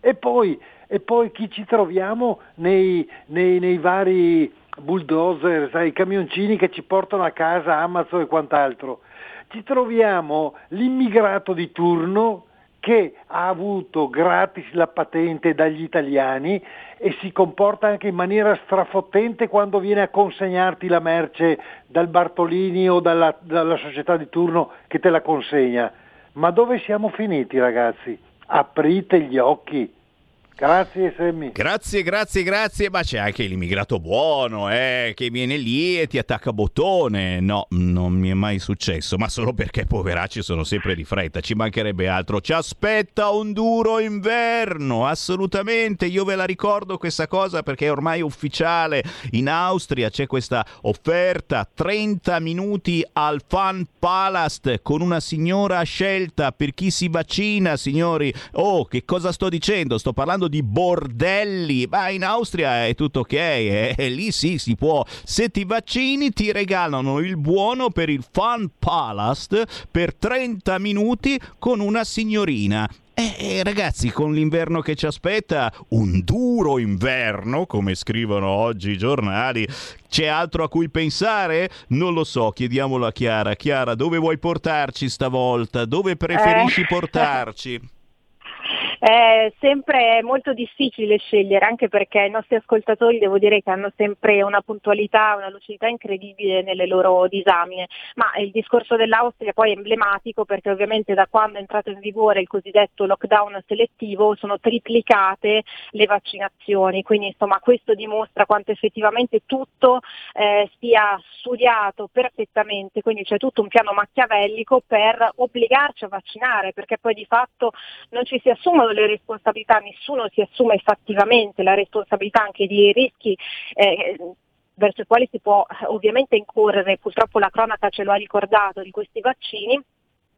E poi, e poi chi ci troviamo nei, nei- nei vari bulldozer, sai, i camioncini che ci portano a casa Amazon e quant'altro? Ci troviamo l'immigrato di turno che ha avuto gratis la patente dagli italiani e si comporta anche in maniera strafottente quando viene a consegnarti la merce dal Bartolini o dalla, dalla società di turno che te la consegna. Ma dove siamo finiti ragazzi? Aprite gli occhi. Grazie Semmi. Grazie, grazie, grazie, ma c'è anche l'immigrato buono, eh, che viene lì e ti attacca bottone. No, non mi è mai successo, ma solo perché poveracci sono sempre di fretta, ci mancherebbe altro. Ci aspetta un duro inverno, assolutamente. Io ve la ricordo questa cosa perché è ormai ufficiale. In Austria c'è questa offerta, 30 minuti al Fun Palast con una signora scelta per chi si vaccina, signori. Oh, che cosa sto dicendo? Sto parlando di bordelli. Ma in Austria è tutto ok, eh, lì sì si può. Se ti vaccini ti regalano il buono per il Fun Palast per 30 minuti con una signorina. Eh, eh, ragazzi, con l'inverno che ci aspetta, un duro inverno, come scrivono oggi i giornali, c'è altro a cui pensare? Non lo so, chiediamolo a Chiara. Chiara, dove vuoi portarci stavolta? Dove preferisci Eh. portarci? È sempre molto difficile scegliere, anche perché i nostri ascoltatori devo dire che hanno sempre una puntualità, una lucidità incredibile nelle loro disamine, ma il discorso dell'Austria poi è emblematico perché ovviamente da quando è entrato in vigore il cosiddetto lockdown selettivo sono triplicate le vaccinazioni, quindi insomma questo dimostra quanto effettivamente tutto eh, sia studiato perfettamente, quindi c'è tutto un piano macchiavellico per obbligarci a vaccinare, perché poi di fatto non ci si assumono le responsabilità, nessuno si assume effettivamente la responsabilità anche di rischi eh, verso i quali si può ovviamente incorrere, purtroppo la cronaca ce lo ha ricordato di questi vaccini,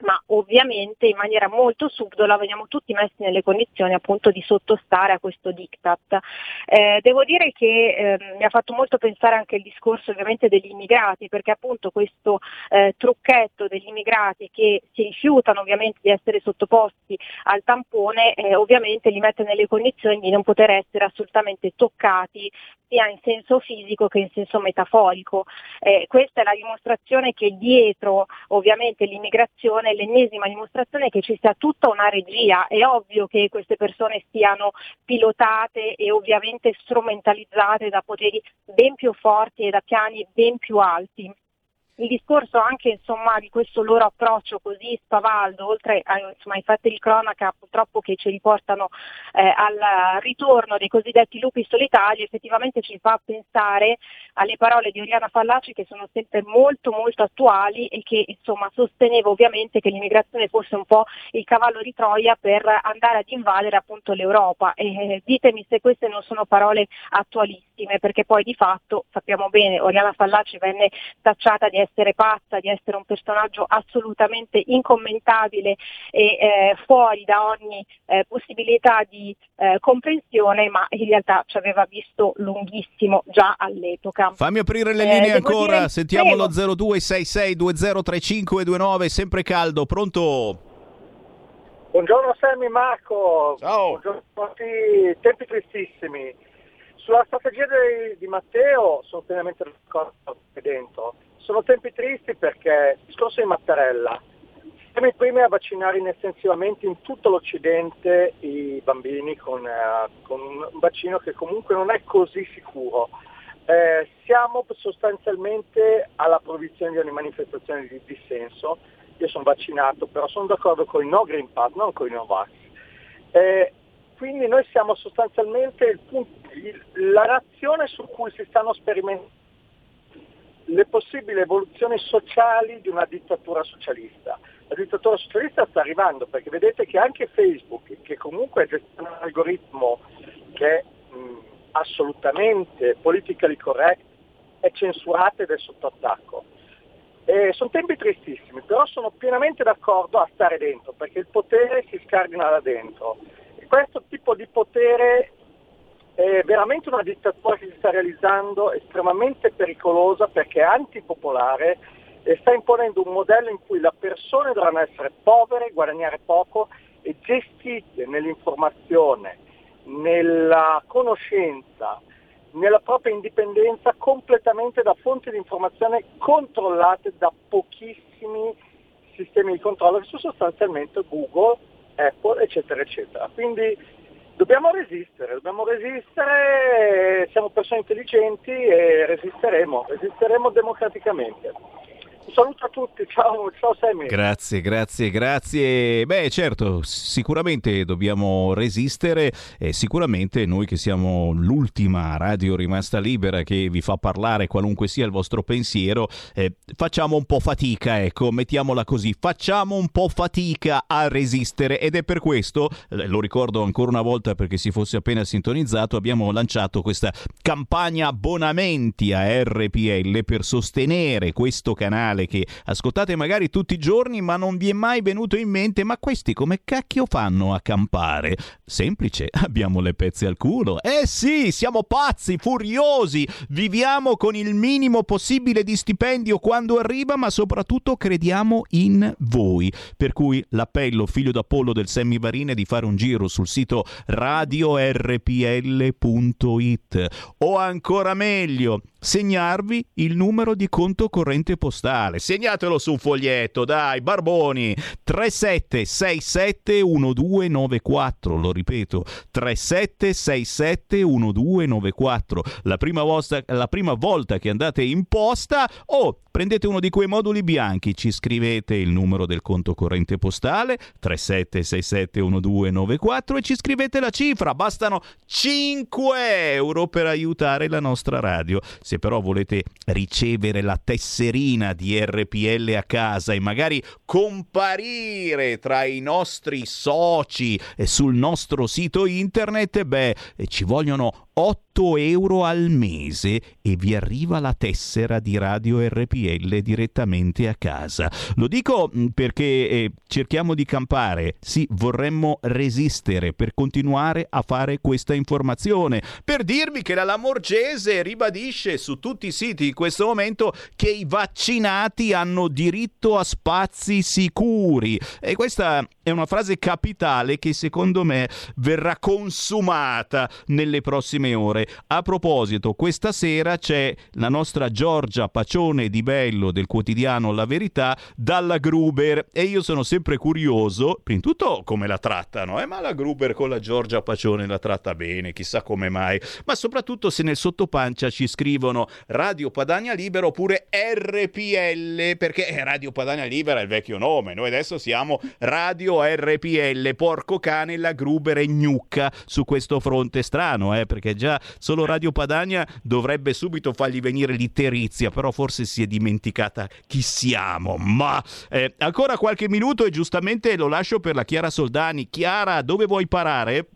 ma ovviamente in maniera molto subdola veniamo tutti messi nelle condizioni appunto di sottostare a questo diktat. Eh, devo dire che eh, mi ha fatto molto pensare anche il discorso ovviamente degli immigrati, perché appunto questo eh, trucchetto degli immigrati che si rifiutano ovviamente di essere sottoposti al tampone, eh, ovviamente li mette nelle condizioni di non poter essere assolutamente toccati sia in senso fisico che in senso metaforico. Eh, questa è la dimostrazione che dietro ovviamente l'immigrazione è l'ennesima dimostrazione che ci sia tutta una regia. È ovvio che queste persone siano pilotate e ovviamente strumentalizzate da poteri ben più forti e da piani ben più alti il discorso anche insomma, di questo loro approccio così spavaldo, oltre ai fatti di cronaca purtroppo che ci riportano eh, al ritorno dei cosiddetti lupi solitari, effettivamente ci fa pensare alle parole di Oriana Fallaci che sono sempre molto molto attuali e che insomma, sosteneva ovviamente che l'immigrazione fosse un po' il cavallo di Troia per andare ad invadere appunto l'Europa. E, eh, ditemi se queste non sono parole attualissime, perché poi di fatto sappiamo bene, Oriana Fallaci venne tacciata di pazza, di essere un personaggio assolutamente incommentabile e eh, fuori da ogni eh, possibilità di eh, comprensione, ma in realtà ci aveva visto lunghissimo già all'epoca. Fammi aprire le Eh, linee ancora, dire- sentiamo prego. lo 0266203529, sempre caldo, pronto? Buongiorno Sammy Marco, Ciao. buongiorno a tutti, tempi tristissimi. Sulla strategia di, di Matteo sono pienamente d'accordo qui dentro. Sono tempi tristi perché il discorso di Mattarella, siamo i primi a vaccinare inestensivamente in tutto l'Occidente i bambini con, eh, con un vaccino che comunque non è così sicuro. Eh, siamo sostanzialmente alla proibizione di ogni manifestazione di dissenso. Io sono vaccinato, però sono d'accordo con il no Green Pass, non con i no vax. Eh, quindi noi siamo sostanzialmente il punto la nazione su cui si stanno sperimentando le possibili evoluzioni sociali di una dittatura socialista. La dittatura socialista sta arrivando perché vedete che anche Facebook, che comunque gestiona un algoritmo che è mh, assolutamente politically correct, è censurato ed è sotto attacco. Eh, sono tempi tristissimi, però sono pienamente d'accordo a stare dentro, perché il potere si scardina da dentro. E questo tipo di potere è veramente una dittatura che si sta realizzando estremamente pericolosa perché è antipopolare e sta imponendo un modello in cui le persone dovranno essere povere, guadagnare poco e gestite nell'informazione, nella conoscenza, nella propria indipendenza completamente da fonti di informazione controllate da pochissimi sistemi di controllo che sono sostanzialmente Google, Apple, eccetera, eccetera. Quindi dobbiamo resistere, dobbiamo resistere, siamo persone intelligenti e resisteremo, resisteremo democraticamente. Saluto a tutti, ciao, ciao Sammy. Grazie, grazie, grazie. Beh, certo, sicuramente dobbiamo resistere e sicuramente noi che siamo l'ultima radio rimasta libera che vi fa parlare qualunque sia il vostro pensiero, eh, facciamo un po' fatica, ecco, mettiamola così, facciamo un po' fatica a resistere ed è per questo, eh, lo ricordo ancora una volta perché si fosse appena sintonizzato, abbiamo lanciato questa campagna abbonamenti a RPL per sostenere questo canale musicale che ascoltate magari tutti i giorni ma non vi è mai venuto in mente ma questi come cacchio fanno a campare? Semplice, abbiamo le pezze al culo. Eh sì, siamo pazzi, furiosi, viviamo con il minimo possibile di stipendio quando arriva ma soprattutto crediamo in voi. Per cui l'appello figlio d'Apollo del Semivarine di fare un giro sul sito radiorpl.it o ancora meglio segnarvi il numero di conto corrente postale. Segnatelo su un foglietto, dai, Barboni. 37671294, lo ripeto, 37671294. La prima volta, la prima volta che andate in posta o prendete uno di quei moduli bianchi, ci scrivete il numero del conto corrente postale 37671294 e ci scrivete la cifra, bastano 5 euro per aiutare la nostra radio. Se però volete ricevere la tesserina di RPL a casa e magari comparire tra i nostri soci sul nostro sito internet, beh, ci vogliono 8 euro al mese e vi arriva la tessera di Radio RPL direttamente a casa. Lo dico mm, perché eh, cerchiamo di campare, sì, vorremmo resistere per continuare a fare questa informazione, per dirvi che la Lamorgese ribadisce su tutti i siti in questo momento che i vaccinati hanno diritto a spazi sicuri. E questa è una frase capitale che secondo me verrà consumata nelle prossime prossime ore. A proposito, questa sera c'è la nostra Giorgia Pacione di Bello del quotidiano La Verità dalla Gruber e io sono sempre curioso, prima di tutto come la trattano, eh? ma la Gruber con la Giorgia Pacione la tratta bene, chissà come mai, ma soprattutto se nel sottopancia ci scrivono Radio Padania Libera oppure RPL, perché Radio Padania Libera è il vecchio nome, noi adesso siamo Radio RPL, porco cane, la Gruber e gnucca su questo fronte strano, eh? perché già solo Radio Padania dovrebbe subito fargli venire l'itterizia, però forse si è dimenticata chi siamo. Ma eh, ancora qualche minuto e giustamente lo lascio per la Chiara Soldani. Chiara, dove vuoi parare?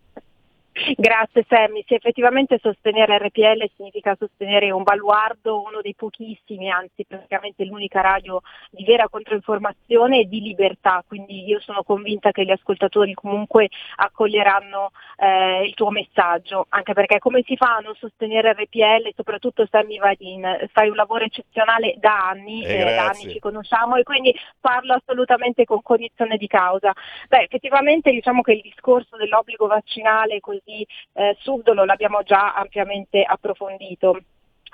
Grazie Sammy, sì, effettivamente sostenere RPL significa sostenere un baluardo, uno dei pochissimi, anzi praticamente l'unica radio di vera controinformazione e di libertà, quindi io sono convinta che gli ascoltatori comunque accoglieranno eh, il tuo messaggio, anche perché come si fa a non sostenere RPL, soprattutto Sammy Vadin, fai un lavoro eccezionale da anni, eh, eh, da anni ci conosciamo e quindi parlo assolutamente con cognizione di causa. Beh, effettivamente diciamo che il discorso dell'obbligo vaccinale così eh, subdolo l'abbiamo già ampiamente approfondito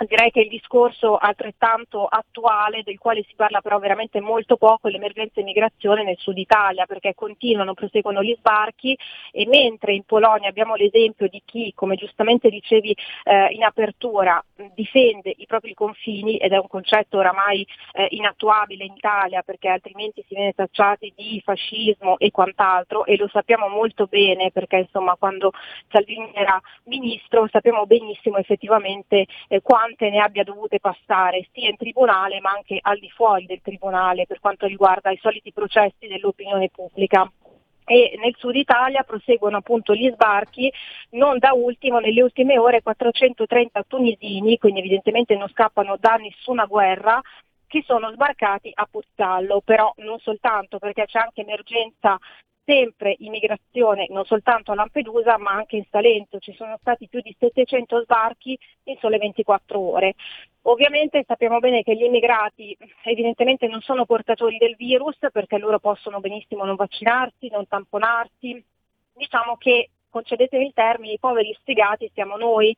Direi che il discorso altrettanto attuale, del quale si parla però veramente molto poco, è l'emergenza immigrazione nel sud Italia, perché continuano, proseguono gli sbarchi e mentre in Polonia abbiamo l'esempio di chi, come giustamente dicevi eh, in apertura, difende i propri confini ed è un concetto oramai eh, inattuabile in Italia perché altrimenti si viene tacciati di fascismo e quant'altro e lo sappiamo molto bene perché insomma quando Salvini era ministro sappiamo benissimo effettivamente eh, quante ne abbia dovute passare sia in tribunale ma anche al di fuori del tribunale per quanto riguarda i soliti processi dell'opinione pubblica. E nel sud Italia proseguono appunto gli sbarchi, non da ultimo nelle ultime ore 430 tunisini, quindi evidentemente non scappano da nessuna guerra, che sono sbarcati a Puzzallo, però non soltanto perché c'è anche emergenza sempre immigrazione non soltanto a Lampedusa ma anche in Salento, ci sono stati più di 700 sbarchi in sole 24 ore. Ovviamente sappiamo bene che gli immigrati evidentemente non sono portatori del virus perché loro possono benissimo non vaccinarsi, non tamponarsi. Diciamo che concedetemi il termine, i poveri sfigati siamo noi,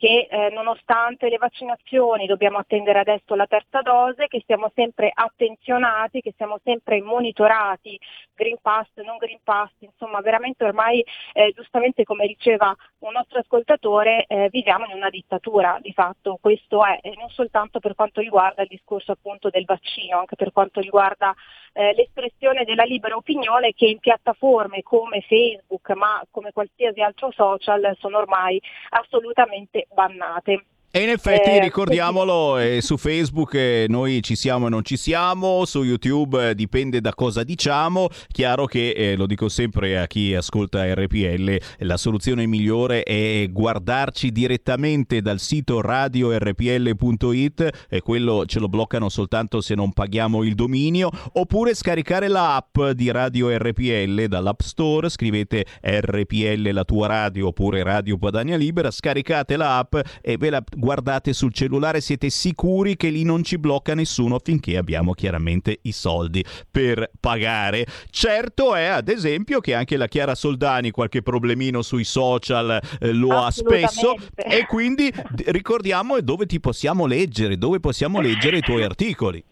che eh, nonostante le vaccinazioni dobbiamo attendere adesso la terza dose, che siamo sempre attenzionati, che siamo sempre monitorati, Green Pass, non Green Pass, insomma veramente ormai eh, giustamente come diceva un nostro ascoltatore eh, viviamo in una dittatura di fatto, questo è non soltanto per quanto riguarda il discorso appunto del vaccino, anche per quanto riguarda eh, l'espressione della libera opinione che in piattaforme come Facebook ma come qualsiasi altro social sono ormai assolutamente bannate. E in effetti eh, ricordiamolo, eh, su Facebook eh, noi ci siamo e non ci siamo, su YouTube eh, dipende da cosa diciamo, chiaro che eh, lo dico sempre a chi ascolta RPL, la soluzione migliore è guardarci direttamente dal sito radiorpl.it e quello ce lo bloccano soltanto se non paghiamo il dominio, oppure scaricare l'app di Radio RPL dall'App Store, scrivete RPL la tua radio oppure Radio Padania Libera, scaricate l'app e ve la guardate sul cellulare, siete sicuri che lì non ci blocca nessuno finché abbiamo chiaramente i soldi per pagare. Certo è, ad esempio, che anche la Chiara Soldani qualche problemino sui social eh, lo ha spesso e quindi ricordiamo dove ti possiamo leggere, dove possiamo leggere i tuoi articoli.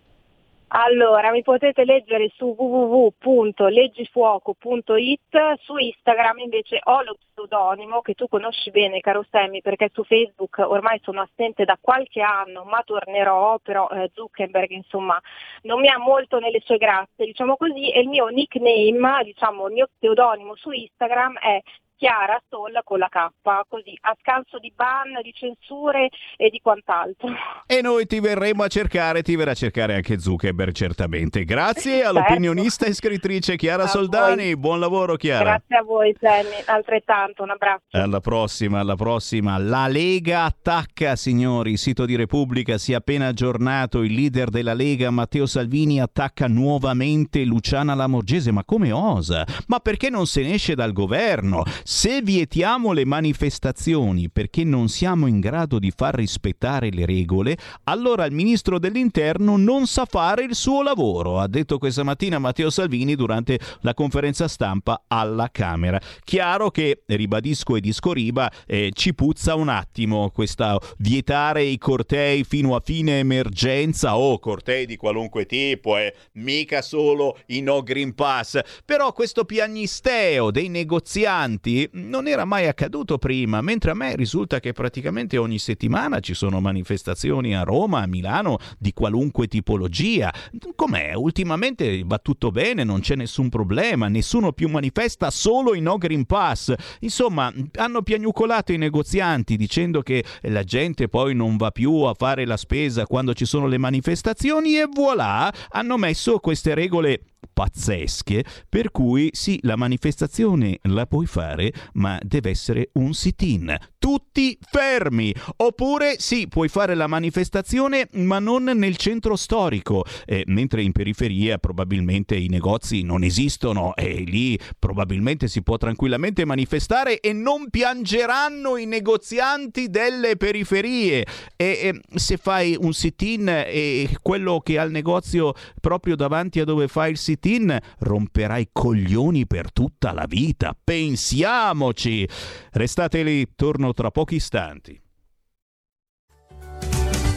Allora, mi potete leggere su www.leggifuoco.it, su Instagram invece ho lo pseudonimo che tu conosci bene, caro Sammy, perché su Facebook ormai sono assente da qualche anno, ma tornerò, però eh, Zuckerberg insomma non mi ha molto nelle sue grazie, diciamo così, e il mio nickname, diciamo il mio pseudonimo su Instagram è Chiara Stoll con la K, così a scanso di ban, di censure e di quant'altro. E noi ti verremo a cercare, ti verrà a cercare anche Zuckerberg certamente. Grazie certo. all'opinionista e scrittrice Chiara a Soldani, voi. buon lavoro Chiara. Grazie a voi Sammy, altrettanto, un abbraccio. Alla prossima, alla prossima. La Lega attacca, signori, sito di Repubblica si è appena aggiornato, il leader della Lega Matteo Salvini attacca nuovamente Luciana Lamorgese, ma come osa? Ma perché non se ne esce dal governo? Se vietiamo le manifestazioni perché non siamo in grado di far rispettare le regole, allora il ministro dell'interno non sa fare il suo lavoro, ha detto questa mattina Matteo Salvini durante la conferenza stampa alla Camera. Chiaro che, ribadisco e discoriba, eh, ci puzza un attimo questa vietare i cortei fino a fine emergenza o oh, cortei di qualunque tipo, eh, mica solo i no Green Pass, però questo piagnisteo dei negozianti non era mai accaduto prima, mentre a me risulta che praticamente ogni settimana ci sono manifestazioni a Roma, a Milano, di qualunque tipologia. Com'è? Ultimamente va tutto bene, non c'è nessun problema, nessuno più manifesta, solo i no Green Pass. Insomma, hanno piagnucolato i negozianti dicendo che la gente poi non va più a fare la spesa quando ci sono le manifestazioni e voilà, hanno messo queste regole pazzesche, per cui sì, la manifestazione la puoi fare, ma deve essere un sit-in. Tutti fermi! Oppure sì, puoi fare la manifestazione, ma non nel centro storico, eh, mentre in periferia probabilmente i negozi non esistono e lì probabilmente si può tranquillamente manifestare e non piangeranno i negozianti delle periferie. E, e se fai un sit-in e quello che ha il negozio proprio davanti a dove fai il sit-in romperai i coglioni per tutta la vita. Pensiamoci! Restate lì, torno tra pochi istanti.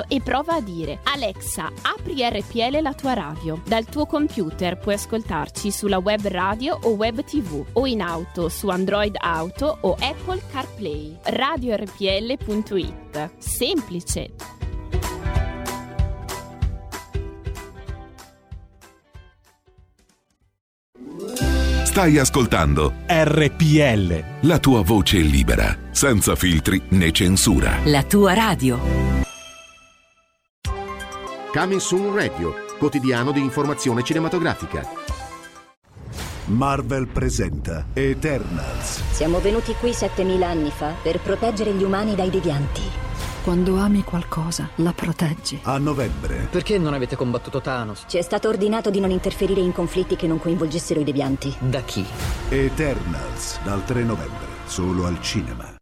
e prova a dire Alexa, apri RPL la tua radio. Dal tuo computer puoi ascoltarci sulla web radio o web tv o in auto su Android Auto o Apple CarPlay. RadioRPL.it. Semplice. Stai ascoltando RPL. la tua voce libera, senza filtri né censura. La tua radio. Coming Soon Radio, quotidiano di informazione cinematografica. Marvel presenta Eternals. Siamo venuti qui 7000 anni fa per proteggere gli umani dai devianti. Quando ami qualcosa, la proteggi. A novembre. Perché non avete combattuto Thanos? Ci è stato ordinato di non interferire in conflitti che non coinvolgessero i devianti. Da chi? Eternals, dal 3 novembre, solo al cinema.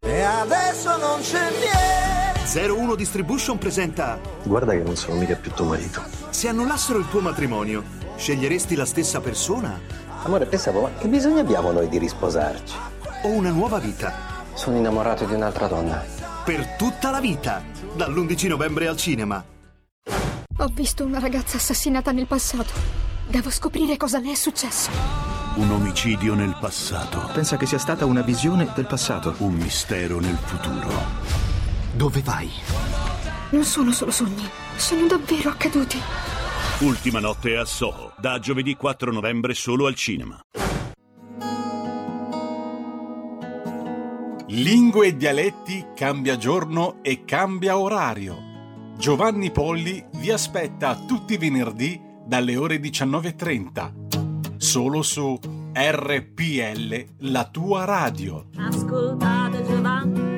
E adesso non c'è niente. 01 Distribution presenta Guarda che non sono mica più tuo marito. Se annullassero il tuo matrimonio, sceglieresti la stessa persona Amore, pensavo, ma che bisogno abbiamo noi di risposarci? o una nuova vita? Sono innamorato di un'altra donna. Per tutta la vita, dall'11 novembre al cinema. Ho visto una ragazza assassinata nel passato. Devo scoprire cosa le è successo. Un omicidio nel passato. Pensa che sia stata una visione del passato. Un mistero nel futuro. Dove vai? Non sono solo sogni, sono davvero accaduti. Ultima notte a Soho, da giovedì 4 novembre solo al cinema. Lingue e dialetti cambia giorno e cambia orario. Giovanni Polli vi aspetta tutti i venerdì dalle ore 19.30. Solo su RPL, la tua radio. Ascoltate Giovanni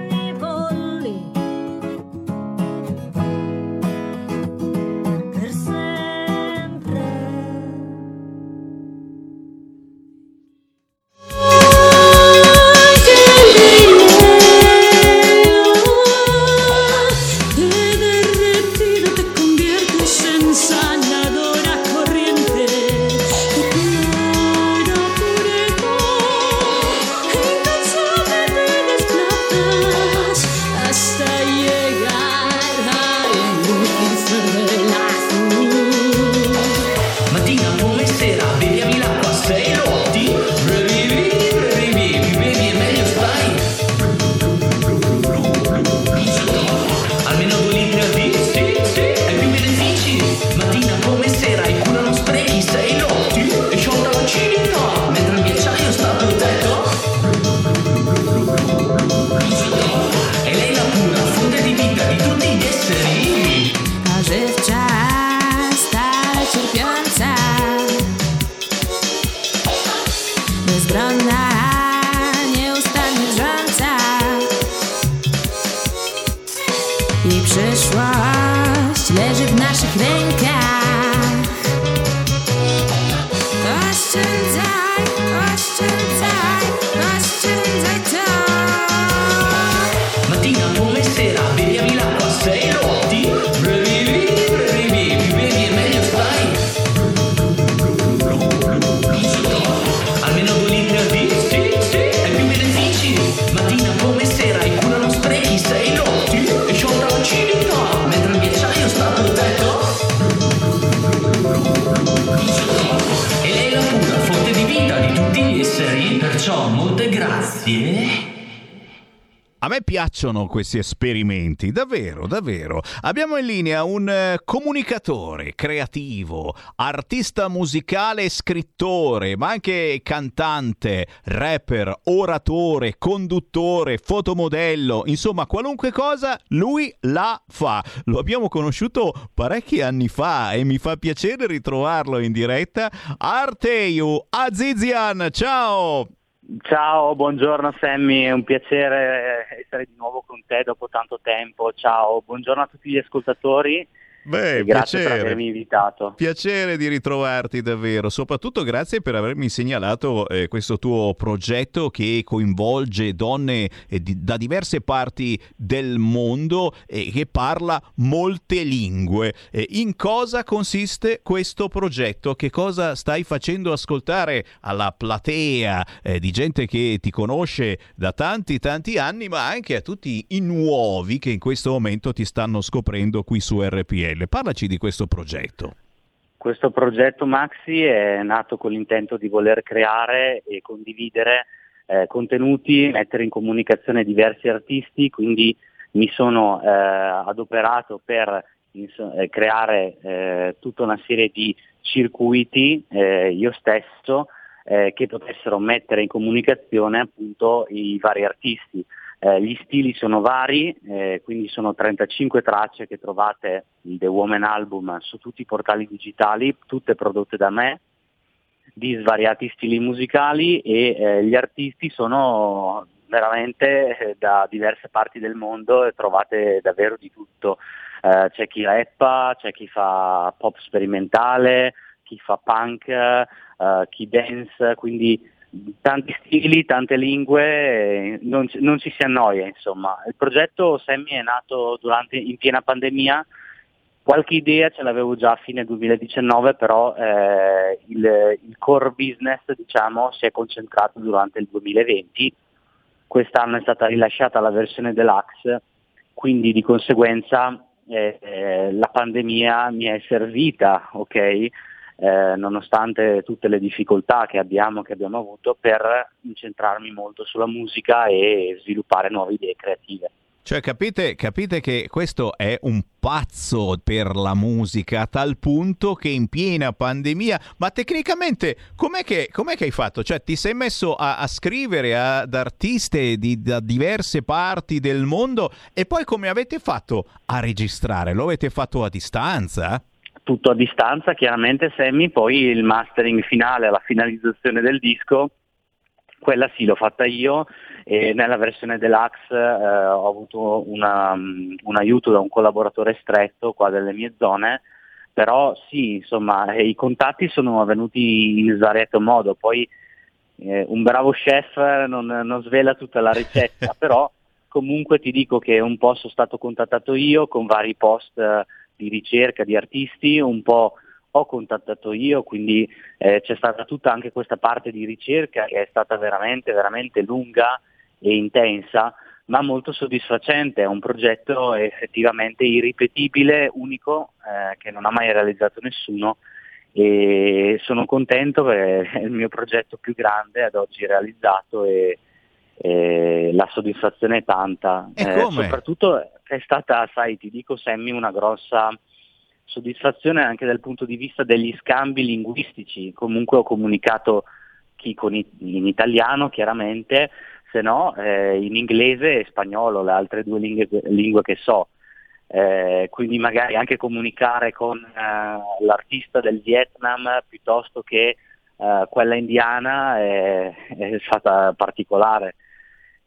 piacciono questi esperimenti, davvero, davvero. Abbiamo in linea un eh, comunicatore creativo, artista musicale scrittore, ma anche cantante, rapper, oratore, conduttore, fotomodello, insomma qualunque cosa lui la fa. Lo abbiamo conosciuto parecchi anni fa e mi fa piacere ritrovarlo in diretta. Arteiu Azizian, ciao! Ciao, buongiorno Sammy, è un piacere essere di nuovo con te dopo tanto tempo. Ciao, buongiorno a tutti gli ascoltatori. Beh, grazie piacere. per avermi invitato. Piacere di ritrovarti davvero, soprattutto grazie per avermi segnalato eh, questo tuo progetto che coinvolge donne eh, di, da diverse parti del mondo e che parla molte lingue. Eh, in cosa consiste questo progetto? Che cosa stai facendo ascoltare alla platea eh, di gente che ti conosce da tanti tanti anni, ma anche a tutti i nuovi che in questo momento ti stanno scoprendo qui su RPL? Parlaci di questo progetto. Questo progetto Maxi è nato con l'intento di voler creare e condividere eh, contenuti, mettere in comunicazione diversi artisti, quindi mi sono eh, adoperato per eh, creare eh, tutta una serie di circuiti eh, io stesso eh, che potessero mettere in comunicazione appunto i vari artisti. Eh, gli stili sono vari, eh, quindi sono 35 tracce che trovate in The Woman Album su tutti i portali digitali, tutte prodotte da me, di svariati stili musicali e eh, gli artisti sono veramente eh, da diverse parti del mondo e trovate davvero di tutto. Eh, c'è chi rappa, c'è chi fa pop sperimentale, chi fa punk, eh, chi dance, quindi tanti stili, tante lingue, non, non, ci si annoia insomma. Il progetto Semi è nato durante, in piena pandemia, qualche idea ce l'avevo già a fine 2019, però eh, il, il, core business diciamo, si è concentrato durante il 2020, quest'anno è stata rilasciata la versione deluxe, quindi di conseguenza eh, eh, la pandemia mi è servita, ok? Eh, nonostante tutte le difficoltà che abbiamo, che abbiamo avuto, per incentrarmi molto sulla musica e sviluppare nuove idee creative. Cioè, capite, capite, che questo è un pazzo per la musica a tal punto che in piena pandemia, ma tecnicamente com'è che, com'è che hai fatto? Cioè, ti sei messo a, a scrivere ad artiste di, da diverse parti del mondo e poi come avete fatto a registrare? Lo avete fatto a distanza? Tutto a distanza, chiaramente Sammy, poi il mastering finale, la finalizzazione del disco, quella sì l'ho fatta io. E nella versione deluxe eh, ho avuto una, um, un aiuto da un collaboratore stretto qua delle mie zone, però sì, insomma, i contatti sono venuti in svariato modo, poi eh, un bravo chef non, non svela tutta la ricetta, però comunque ti dico che un po' sono stato contattato io con vari post eh, di ricerca di artisti, un po' ho contattato io, quindi eh, c'è stata tutta anche questa parte di ricerca che è stata veramente, veramente lunga e intensa, ma molto soddisfacente, è un progetto effettivamente irripetibile, unico, eh, che non ha mai realizzato nessuno e sono contento perché è il mio progetto più grande ad oggi realizzato e, e la soddisfazione è tanta. Eh, soprattutto è stata, sai, ti dico Sammy, una grossa soddisfazione anche dal punto di vista degli scambi linguistici. Comunque ho comunicato chi con i- in italiano chiaramente, se no eh, in inglese e spagnolo, le altre due lingue, lingue che so. Eh, quindi magari anche comunicare con eh, l'artista del Vietnam piuttosto che eh, quella indiana è, è stata particolare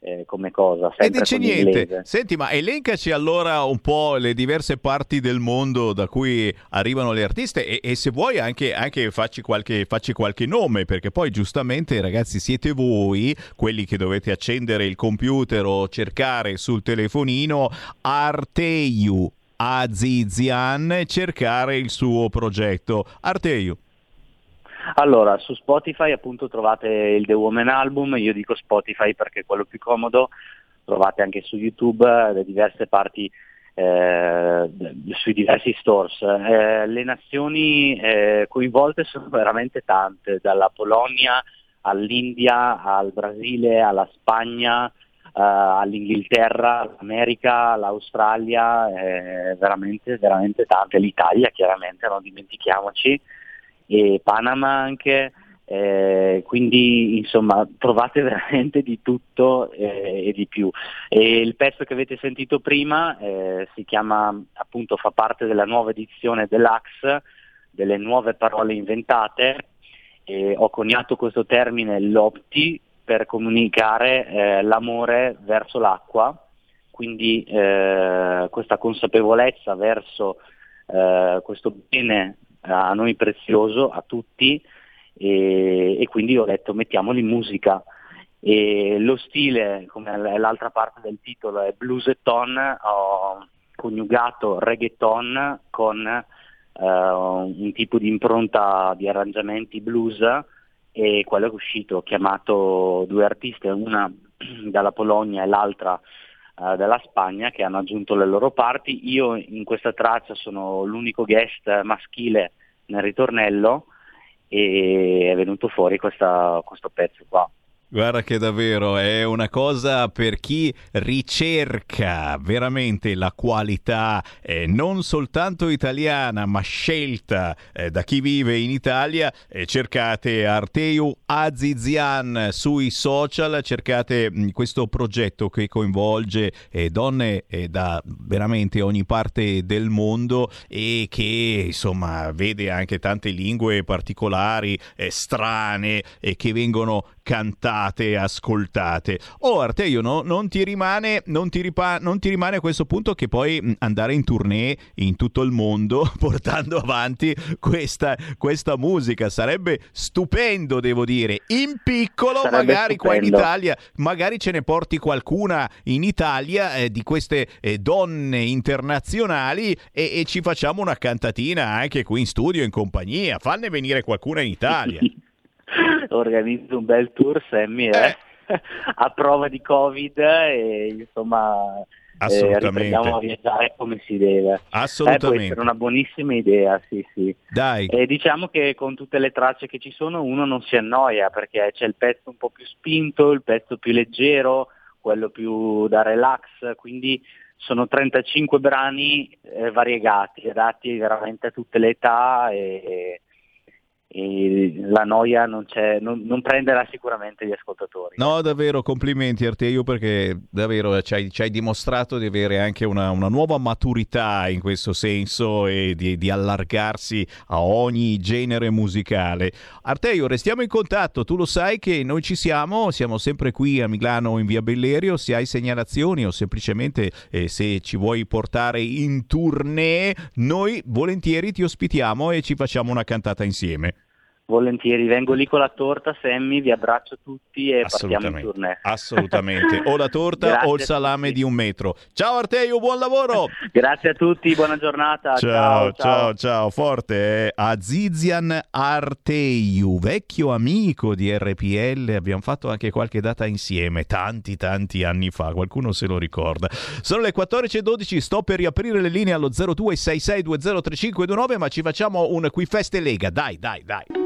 eh, come cosa. E dice niente. Senti, ma elencaci allora un po' le diverse parti del mondo da cui arrivano le artiste e, e se vuoi anche, anche facci, qualche, facci, qualche, nome, perché poi giustamente ragazzi siete voi quelli che dovete accendere il computer o cercare sul telefonino Arteiu Azizian e cercare il suo progetto. Arteiu. Allora, su Spotify appunto trovate il The Woman Album, io dico Spotify perché è quello più comodo, trovate anche su YouTube le diverse parti, eh, sui diversi stores. Eh, le nazioni eh, coinvolte sono veramente tante, dalla Polonia all'India, al Brasile, alla Spagna, Uh, all'Inghilterra, all'America, all'Australia, eh, veramente, veramente tante, l'Italia chiaramente, non dimentichiamoci, e Panama anche, eh, quindi insomma trovate veramente di tutto eh, e di più. E il pezzo che avete sentito prima eh, si chiama appunto, fa parte della nuova edizione dell'Ax, delle nuove parole inventate, e ho coniato questo termine l'opti per comunicare eh, l'amore verso l'acqua, quindi eh, questa consapevolezza verso eh, questo bene a noi prezioso, a tutti, e, e quindi ho detto mettiamolo in musica. E lo stile, come l'altra parte del titolo, è blues e ton, ho coniugato reggaeton con eh, un tipo di impronta di arrangiamenti blues e quello è uscito, ho chiamato due artiste, una dalla Polonia e l'altra uh, dalla Spagna che hanno aggiunto le loro parti. Io in questa traccia sono l'unico guest maschile nel ritornello e è venuto fuori questa, questo pezzo qua. Guarda che davvero è una cosa per chi ricerca veramente la qualità eh, non soltanto italiana ma scelta eh, da chi vive in Italia. Eh, cercate Arteu Azizian sui social, cercate mh, mm, questo progetto che coinvolge eh, donne eh, da veramente ogni parte del mondo e che insomma vede anche tante lingue particolari, eh, strane che vengono cantate e ascoltate. Oh Arteio, no, non, ti rimane, non, ti ripa- non ti rimane a questo punto che poi andare in tournée in tutto il mondo portando avanti questa, questa musica. Sarebbe stupendo, devo dire. In piccolo, Sarebbe magari stupendo. qua in Italia, magari ce ne porti qualcuna in Italia eh, di queste eh, donne internazionali e, e ci facciamo una cantatina anche qui in studio in compagnia. Fanne venire qualcuna in Italia. organizzo un bel tour Sammy eh. a prova di covid e insomma eh, riprendiamo a viaggiare come si deve. Assolutamente eh, può essere una buonissima idea sì sì. Dai. E diciamo che con tutte le tracce che ci sono uno non si annoia perché c'è il pezzo un po' più spinto il pezzo più leggero quello più da relax quindi sono 35 brani eh, variegati adatti veramente a tutte le età e la noia non, non, non, prenderà sicuramente gli ascoltatori. No, davvero, complimenti Arteio perché davvero ci hai, ci hai dimostrato di avere anche una, una, nuova maturità in questo senso e di, di, allargarsi a ogni genere musicale. Arteio, restiamo in contatto, tu lo sai che noi ci siamo, siamo sempre qui a Milano in via Bellerio, se hai segnalazioni o semplicemente eh, se ci vuoi portare in tournée, noi volentieri ti ospitiamo e ci facciamo una cantata insieme. Volentieri, vengo lì con la torta, Sammy, vi abbraccio tutti e partiamo in tournée. Assolutamente, o la torta o il salame di un metro. Ciao Arteio, buon lavoro! Grazie a tutti, buona giornata. Ciao, ciao, ciao, ciao. forte. Eh? Azizian Arteiu, vecchio amico di RPL, abbiamo fatto anche qualche data insieme, tanti tanti anni fa, qualcuno se lo ricorda. Sono le 14.12, sto per riaprire le linee allo 0266203529, ma ci facciamo un qui feste Lega, dai, dai, dai.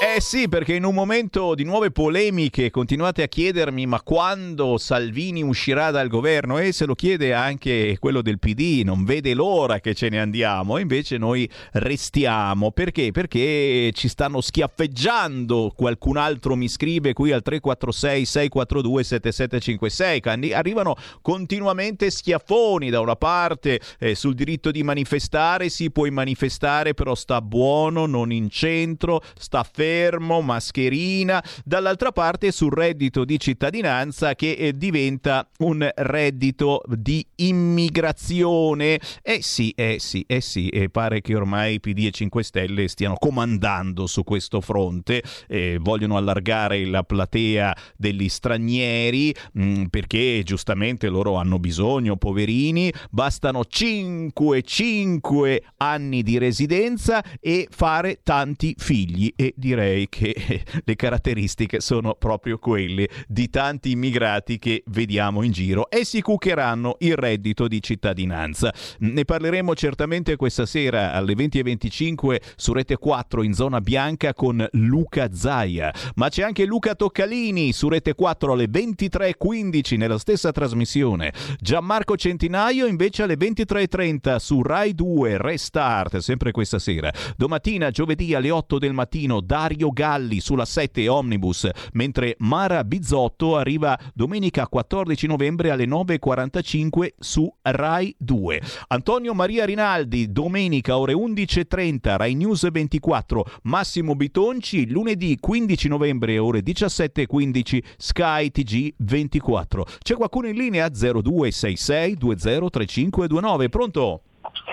Eh sì, perché in un momento di nuove polemiche continuate a chiedermi ma quando Salvini uscirà dal governo? E se lo chiede anche quello del PD, non vede l'ora che ce ne andiamo. E invece noi restiamo. Perché? Perché ci stanno schiaffeggiando, qualcun altro mi scrive qui al 346 642 7756, arrivano continuamente schiaffoni da una parte eh, sul diritto di manifestare, si può manifestare però sta buono, non in centro, sta fermo fermo, mascherina, dall'altra parte sul reddito di cittadinanza che eh, diventa un reddito di immigrazione. Eh sì, eh sì, eh sì, e pare che ormai PD e 5 Stelle stiano comandando su questo fronte, eh, vogliono allargare la platea degli stranieri mh, mm, perché giustamente loro hanno bisogno, poverini, bastano 5, 5 anni di residenza e fare tanti figli e direi direi che le caratteristiche sono proprio quelle di tanti immigrati che vediamo in giro e si cuccheranno il reddito di cittadinanza. Ne parleremo certamente questa sera alle 20.25 su Rete 4 in zona bianca con Luca Zaia, ma c'è anche Luca Toccalini su Rete 4 alle 23.15 nella stessa trasmissione. Gianmarco Centinaio invece alle 23.30 su Rai 2 Restart, sempre questa sera. Domattina, giovedì alle 8 del mattino, Dario Mario Galli sulla 7 Omnibus, mentre Mara Bizzotto arriva domenica 14 novembre alle 9.45 su Rai 2. Antonio Maria Rinaldi, domenica ore 11.30, Rai News 24. Massimo Bitonci, lunedì 15 novembre ore 17.15, Sky TG 24. C'è qualcuno in linea? 0266 203529. Pronto?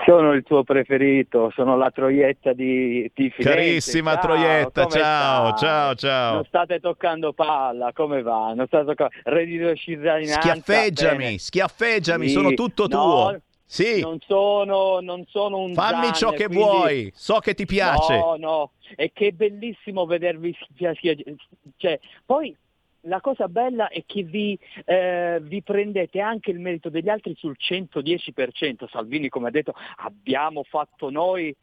Sono il tuo preferito, sono la troietta di, di Firenze. Carissima ciao, troietta, ciao, stai? ciao, ciao. Non state toccando palla, come va? Non state toccando... Reddito di cittadinanza. Schiaffeggiami, bene. schiaffeggiami, Sì. sono tutto No, tuo. Sì. Non sono, non sono un Fammi ciò zanne, che quindi- vuoi, so che ti piace. No, no, e che bellissimo vedervi schiaffeggiare. Cioè, poi la cosa bella è che vi, eh, vi prendete anche il merito degli altri sul 110%. Salvini, come ha detto, abbiamo fatto noi.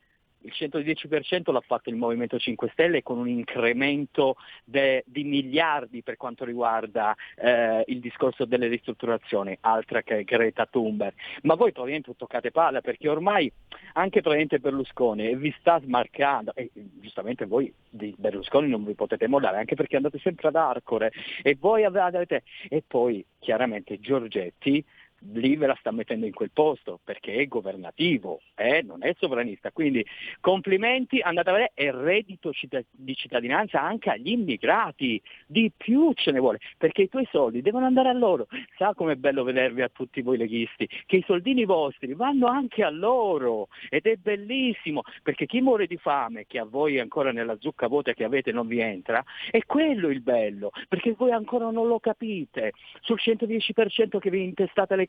Il 110% l'ha fatto il Movimento 5 Stelle con un incremento de- di miliardi per quanto riguarda eh, il discorso delle ristrutturazioni, altra che Greta Thunberg. Ma voi probabilmente toccate palla perché ormai anche probabilmente Berlusconi vi sta smarcando e giustamente voi di Berlusconi non vi potete mollare anche perché andate sempre ad Arcore e voi avete e poi chiaramente Giorgetti lì ve la sta mettendo in quel posto perché è governativo, eh, non è sovranista. Quindi complimenti, andate a vedere, e reddito di cittadinanza anche agli immigrati, di più ce ne vuole, perché i tuoi soldi devono andare a loro. Sa com'è bello vedervi a tutti voi leghisti, che i soldini vostri vanno anche a loro ed è bellissimo, perché chi muore di fame, che a voi ancora nella zucca vuota che avete non vi entra, è quello il bello, perché voi ancora non lo capite. Sul 110% che vi intestate le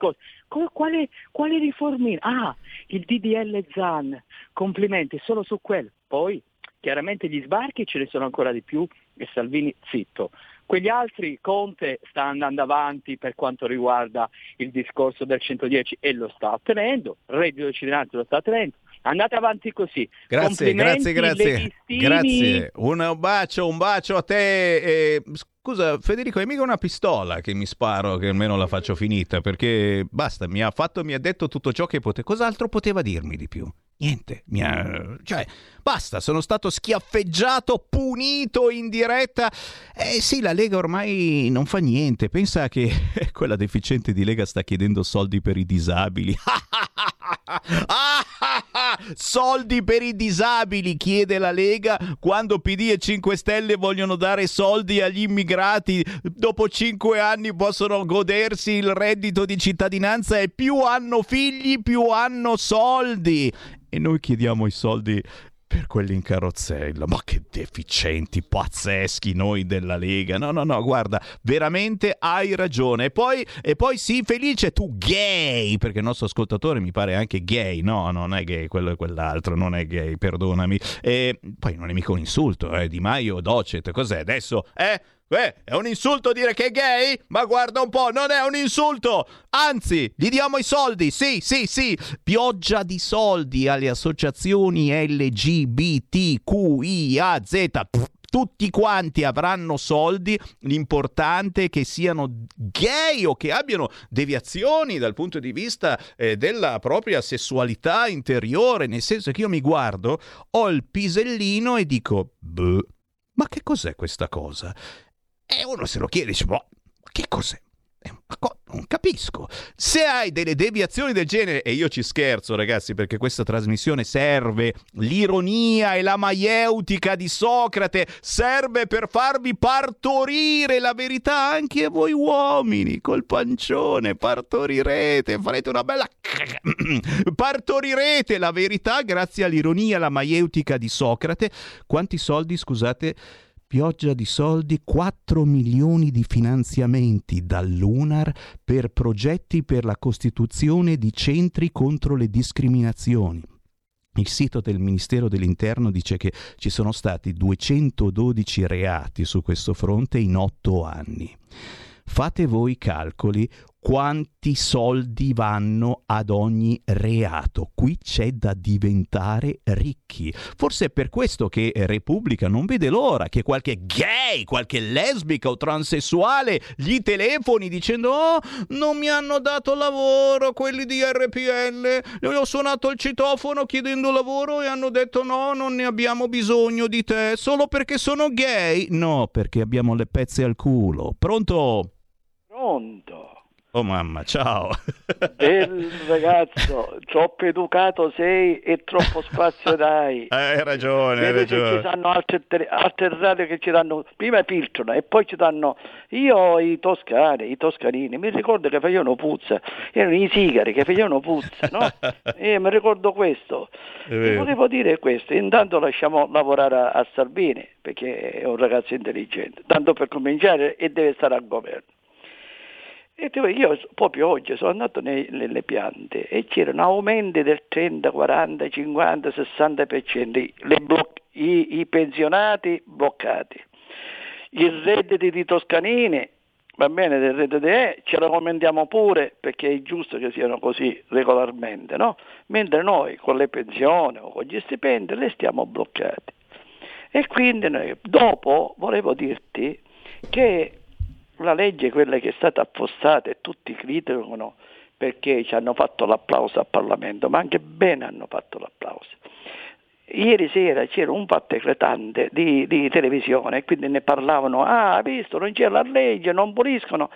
Co- quale, quale riformina? Ah, il DDL ZAN, complimenti, solo su quello. Poi, chiaramente gli sbarchi ce ne sono ancora di più e Salvini zitto. Quegli altri, Conte sta andando avanti per quanto riguarda il discorso del 110 e lo sta ottenendo, reddito di cittadinanza lo sta ottenendo. Andate avanti così. Grazie, grazie, grazie. Grazie. Un bacio, un bacio a te. eh, scusa, Federico, è mica una pistola che mi sparo, che almeno la faccio finita, perché basta, mi ha fatto, mi ha detto tutto ciò che poteva. Cos'altro poteva dirmi di più? Niente, mi ha... cioè, basta, sono stato schiaffeggiato, punito in diretta. Eh sì, la Lega ormai non fa niente. Pensa che quella deficiente di Lega sta chiedendo soldi per i disabili. soldi per i disabili chiede la Lega quando PD e 5 Stelle vogliono dare soldi agli immigrati dopo 5 anni possono godersi il reddito di cittadinanza e più hanno figli più hanno soldi. E noi chiediamo i soldi per quelli in carrozzella. Ma che deficienti, pazzeschi noi della Lega. No, no, no, guarda, veramente hai ragione. E poi, e poi sì, felice tu gay, perché il nostro ascoltatore mi pare anche gay. No, non è gay, quello è quell'altro, non è gay, perdonami. E poi non è mica un insulto, eh, Di Maio, Docet, cos'è adesso? Eh? Eh, è un insulto dire che è gay? Ma guarda un po', non è un insulto! Anzi, gli diamo i soldi, sì, sì, sì! Pioggia di soldi alle associazioni LGBTQIAZ. Tutti quanti avranno soldi, l'importante è che siano gay o che abbiano deviazioni dal punto di vista eh, della propria sessualità interiore, nel senso che io mi guardo, ho il pisellino e dico, "Boh, ma che cos'è questa cosa? E uno se lo chiede, dice, boh, che cos'è? Eh, non capisco. Se hai delle deviazioni del genere, e io ci scherzo ragazzi perché questa trasmissione serve, l'ironia e la maieutica di Socrate serve per farvi partorire la verità anche voi uomini, col pancione, partorirete, farete una bella... partorirete la verità grazie all'ironia e alla maieutica di Socrate. Quanti soldi, scusate, pioggia di soldi, 4 milioni di finanziamenti dall'UNAR per progetti per la costituzione di centri contro le discriminazioni. Il sito del Ministero dell'Interno dice che ci sono stati 212 reati su questo fronte in 8 anni. Fate voi i calcoli quanti soldi vanno ad ogni reato. Qui c'è da diventare ricchi. Forse è per questo che Repubblica non vede l'ora che qualche gay, qualche lesbica o transessuale gli telefoni dicendo oh, non mi hanno dato lavoro quelli di RPL, ho suonato il citofono chiedendo lavoro e hanno detto no, non ne abbiamo bisogno di te, solo perché sono gay? No, perché abbiamo le pezze al culo. Pronto? Pronto. Oh mamma, ciao. Bel ragazzo, troppo educato sei e troppo spazio dai. Eh, hai ragione, hai Vedi ragione. ci danno altre, altre radio che ci danno, prima filtrano e poi ci danno, io i toscani, i toscanini, mi ricordo che facevano puzza, erano i sigari che facevano puzza, no? e mi ricordo questo. Volevo dire questo, intanto lasciamo lavorare a, a Salvini, perché è un ragazzo intelligente, tanto per cominciare e deve stare al governo. E io proprio oggi sono andato nei- nelle piante e c'erano aumenti del 30, 40, 50, 60%, le bloc- i, i pensionati bloccati, i redditi di Toscanini, va bene, del reddito E, ce lo aumentiamo pure perché è giusto che siano così regolarmente, no? Mentre noi con le pensioni o con gli stipendi le stiamo bloccati. E quindi noi, dopo volevo dirti che la legge, quella che è stata affossata e tutti criticano perché ci hanno fatto l'applauso al Parlamento, ma anche bene hanno fatto l'applauso. Ieri sera c'era un fatto eclatante di, di televisione quindi ne parlavano, ah, visto, non c'è la legge, non puliscono